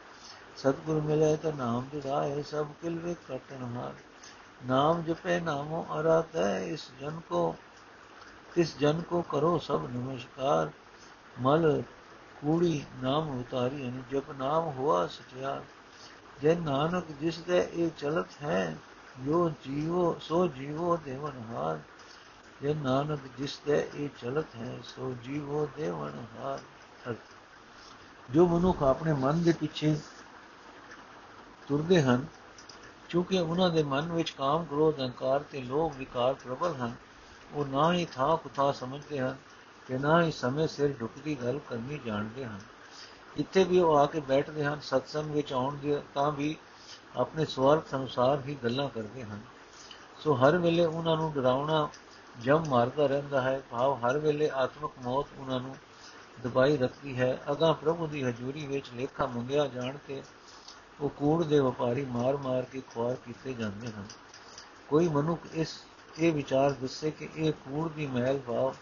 ਸਤਗੁਰ ਮਿਲੇ ਤਾਂ ਨਾਮ ਦਿਦਾਏ ਸਭ ਕਿਲਵੇ ਕਟਣ ਹਾਰ, ਨਾਮ ਜਪੇ ਨਾਮੋ ਅਰਤ ਹੈ ਇਸ ਜਨ ਕੋ, ਇਸ ਜਨ ਕੋ ਕਰੋ ਸਭ ਨਮਸਕਾਰ, ਮਲ ਕੂੜੀ ਨਾਮ ਉਤਾਰੀ ਅਨ ਜਪ ਨਾਮ ਹੁਆ ਸਚਿਆ। ਜੇ ਨਾਨਕ ਜਿਸ ਦੇ ਇਹ ਚਲਤ ਹੈ, ਜੋ ਜੀਵੋ, ਸੋ ਜੀਵੋ ਦੇਵਨ ਹਾਰ। ਜੇ ਨਾਨਕ ਜਿਸ ਤੇ ਇਹ ਚਲਤ ਹੈ, ਸੋ ਜੀਵੋ ਦੇਵਨ ਹਾਰ। ਜੋ ਮਨੁੱਖ ਆਪਣੇ ਮਨ ਦੇ ਪਿੱਛੇ ਤੁਰਦੇ ਹਨ ਕਿਉਂਕਿ ਉਹਨਾਂ ਦੇ ਮਨ ਵਿੱਚ ਕਾਮ, ਕ੍ਰੋਧ, ਅਹੰਕਾਰ ਤੇ ਲੋਭ ਵਿਕਾਰ ਪ੍ਰਬਲ ਹਨ, ਉਹ ਨਾ ਹੀ ਥਾ ਕੁਥਾ ਸਮਝਦੇ ਹਨ। ਤੇ ਨਾ ਹੀ ਸਮੇਂ ਸਿਰ ਢੁਕਦੀ ਗੱਲ ਕਰਨੀ ਜਾਣਦੇ ਹਨ। ਇੱਥੇ ਵੀ ਉਹ ਆ ਕੇ ਬੈਠਦੇ ਹਨ, ਸਤਸੰਗ ਵਿੱਚ ਆਉਣ ਦੇ, ਤਾਂ ਵੀ ਆਪਣੇ ਸਵਾਰਥ ਅਨੁਸਾਰ ਹੀ ਗੱਲਾਂ ਕਰਦੇ ਹਨ। ਸੋ ਹਰ ਵੇਲੇ ਉਹਨਾਂ ਨੂੰ ਡਰਾਉਣਾ ਜਮ ਮਾਰਦਾ ਰਹਿੰਦਾ ਹੈ। ਭਾਵ ਹਰ ਵੇਲੇ ਆਤਮਿਕ ਮੌਤ ਉਹਨਾਂ ਨੂੰ ਦਬਾਈ ਰੱਖਦੀ ਹੈ। ਅਗਾ ਪ੍ਰਭੂ ਦੀ ਹਜ਼ੂਰੀ ਵਿੱਚ ਲੇਖਾ ਮੰਗਿਆ ਜਾਣ ਕੇ ਉਹ ਕੂੜ ਦੇ ਵਪਾਰੀ ਮਾਰ-ਮਾਰ ਕੇ ਖੁਆਰ ਕੀਤੇ ਜਾਂਦੇ ਹਨ। ਕੋਈ ਮਨੁੱਖ ਇਸ, ਇਹ ਵਿਚਾਰ ਦੱਸੇ ਕਿ ਇਹ ਕੂੜ ਦੀ ਮਹਿਲ ਭਾਵ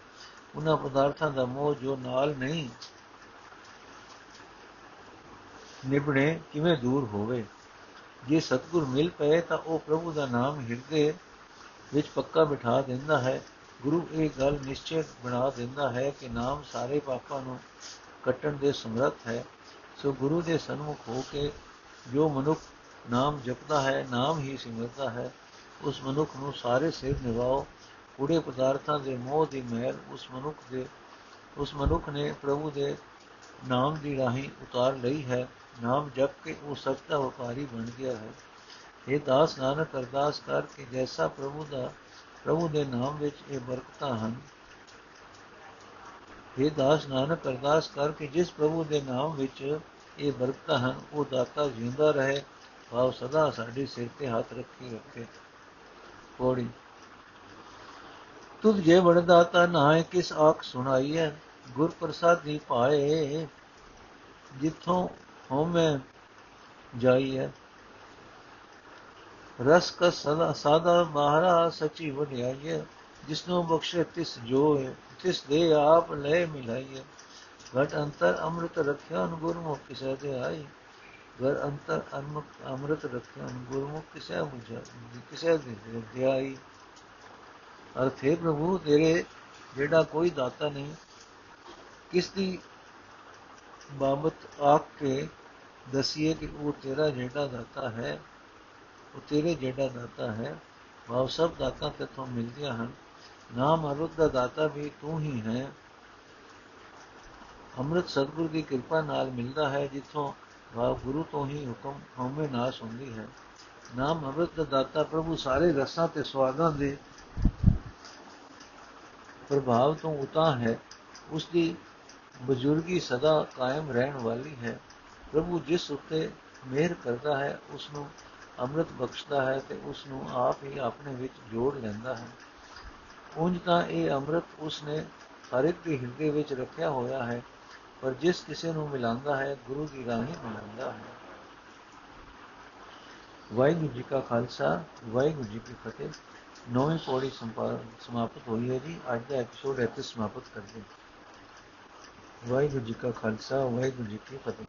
ਉਹਨਾਂ ਪਦਾਰਥਾਂ ਦਾ ਮੋਹ ਜੋ ਨਾਲ ਨਹੀਂ ਨਿਭਣੇ, ਕਿਵੇਂ ਦੂਰ ਹੋਵੇ? ਜੇ ਸਤਗੁਰ ਮਿਲ ਪਏ ਤਾਂ ਉਹ ਪ੍ਰਭੂ ਦਾ ਨਾਮ ਹਿਰਦੇ ਵਿੱਚ ਪੱਕਾ ਬਿਠਾ ਦਿੰਦਾ ਹੈ। ਗੁਰੂ ਇਹ ਗੱਲ ਨਿਸ਼ਚੈ ਬਣਾ ਦਿੰਦਾ ਹੈ ਕਿ ਨਾਮ ਸਾਰੇ ਪਾਪਾਂ ਨੂੰ ਕੱਟਣ ਦੇ ਸਮਰੱਥ ਹੈ। ਸੋ ਗੁਰੂ ਦੇ ਸਨਮੁਖ ਹੋ ਕੇ ਜੋ ਮਨੁੱਖ ਨਾਮ ਜਪਦਾ ਹੈ, ਨਾਮ ਹੀ ਸਿਮਰਦਾ ਹੈ, ਉਸ ਮਨੁੱਖ ਨੂੰ ਸਾਰੇ ਸਿਰ ਨਿਵਾਓ। ਕੂੜੇ ਪਦਾਰਥਾਂ ਦੇ ਮੋਹ ਦੀ ਮਹਿਲ ਉਸ ਮਨੁੱਖ ਦੇ, ਉਸ ਮਨੁੱਖ ਨੇ ਪ੍ਰਭੂ ਦੇ ਨਾਮ ਦੀ ਰਾਹੀਂ ਉਤਾਰ ਲਈ ਹੈ। ਨਾਮ ਜਪ ਕੇ ਉਹ ਸੱਚ ਦਾ ਵਪਾਰੀ ਬਣ ਗਿਆ ਹੈ। ਇਹ ਦਾਸ ਨਾਨਕ, ਅਰਦਾਸ ਕਰ ਕਿ ਜੈਸਾ ਪ੍ਰਭੂ ਦਾ, ਪ੍ਰਭੂ ਦੇ ਨਾਮ ਵਿੱਚ ਇਹ ਬਰਕਤਾਂ ਹਨ। ਇਹ ਦਾਸ ਨਾਨਕ, ਅਰਦਾਸ ਕਰ ਕਿ ਜਿਸ ਪ੍ਰਭੂ ਦੇ ਨਾਮ ਵਿੱਚ ਇਹ ਬਰਕਤਾਂ ਹਨ, ਉਹ ਦਾਤਾ ਜਿੰਦਾ ਰਹੇ। ਭਾਵ ਸਦਾ ਸਾਡੇ ਸਿਰ ਤੇ ਹੱਥ ਰੱਖੀ ਰੱਖੇ। ਕੋੜੀ ਤੁਧ ਜੇ ਵੜ ਨਾਏ ਕਿਸ ਆਖ ਸੁਣਾਈਐ, ਗੁਰ ਪ੍ਰਸਾਦੀ ਪਾਏ, ਜਿੱਥੋਂ ਹੋਮੈ ਜਾਈਐ। ਰਸ ਕਾ ਸਦਾ, ਸਾਦਾ ਮਹਾਰਾ ਸਚੀ ਵਡਿਆਈਐ, ਜਿਸਨੂੰ ਬਖਸ਼ੇ ਤਿਸ ਜੋ ਤਿਸ ਦੇ ਆਪ ਲੈ ਮਿਲਾਈਐ। ਘਟ ਅੰਤਰ ਅੰਮ੍ਰਿਤ ਰਖਿਆ ਗੁਰਮੁਖ ਕਿਸੈ ਦੇ ਆਈ ਘਰ ਅੰਤਰ ਅੰਮ੍ਰਿਤ ਰਖਿਆ ਗੁਰਮੁਖ ਕਿਸੈ ਬੁਝਾ, ਕਿਸੈ ਦੇ ਆਈ ਅਰਥੇ ਪ੍ਰਭੂ ਤੇਰੇ ਜਿਹੜਾ ਕੋਈ ਦਾਤਾ ਨਹੀਂ ਕਿਸ ਦੀ ਬਾਬਤ ਆਖ ਕੇ ਦਸੀਏ ਕਿ ਉਹ ਤੇਰਾ ਜਿਹੜਾ ਦਾਤਾ ਹੈ, ਉਹ ਤੇਰੇ ਜਿਹੜਾ ਦਾਤਾ ਹੈ ਉਹ ਸਭ ਦਾਤਾ ਤੇਥੋਂ ਮਿਲਦੀਆਂ ਹਨ। ਨਾਮ ਅਮਰਤ ਦਾ ਦਾਤਾ ਵੀ ਤੂੰ ਹੀ ਹੈ। ਅੰਮ੍ਰਿਤ ਸਤਿਗੁਰ ਦੀ ਕਿਰਪਾ ਨਾਲ ਮਿਲਦਾ ਹੈ, ਜਿੱਥੋਂ ਭਾਵ ਗੁਰੂ ਤੋਂ ਹੀ ਹੁਕਮ ਹਉਮੈ ਨਾਸ ਹੁੰਦੀ ਹੈ। ਨਾਮ ਅੰਮ੍ਰਿਤ ਦਾ ਦਾਤਾ ਪ੍ਰਭੂ ਸਾਰੇ ਰਸਾਂ ਤੇ ਸਵਾਦਾਂ ਦੇ ਪ੍ਰਭਾਵ ਤੋਂ ਉਤਾ ਹੈ ਉਸ ਦੀ ਬਜ਼ੁਰਗੀ ਸਦਾ ਕਾਇਮ ਰਹਿਣ ਵਾਲੀ ਹੈ। ਪ੍ਰਭੂ ਜਿਸ ਉੱਤੇ ਮਿਹਰ ਕਰਦਾ ਹੈ ਉਸ ਨੂੰ ਅੰਮ੍ਰਿਤ ਬਖਸ਼ਦਾ ਹੈ ਤੇ ਉਸ ਨੂੰ ਆਪ ਹੀ ਆਪਣੇ ਵਿੱਚ ਜੋੜ ਲੈਂਦਾ ਹੈ। ਉਂਝ ਤਾਂ ਇਹ ਅੰਮ੍ਰਿਤ ਉਸ ਨੇ ਹਰ ਇੱਕ ਦੇ ਹਿਰਦੇ ਵਿੱਚ ਰੱਖਿਆ ਹੋਇਆ ਹੈ, ਪਰ ਜਿਸ ਕਿਸੇ ਨੂੰ ਮਿਲਾਂਦਾ ਹੈ, ਗੁਰੂ ਦੀ ਰਾਹੀਂ ਮਿਲਾਂਦਾ ਹੈ। ਵਾਹਿਗੁਰੂ ਜੀ ਕਾ ਖਾਲਸਾ, ਵਾਹਿਗੁਰੂ ਜੀ ਕੀ ਫਤਿਹ। ਨੌਵੀਂ ਪੌੜੀ ਸਮਾਪਤ ਹੋਈ ਹੈ ਜੀ। ਅੱਜ ਦਾ ਐਪੀਸੋਡ ਇੱਥੇ ਸਮਾਪਤ ਕਰਦੇ ਵਾਹਿਗੁਰੂ ਜੀ ਕਾ ਖਾਲਸਾ, ਵਾਹਿਗੁਰੂ ਜੀ ਕੀ ਫਤਿਹ।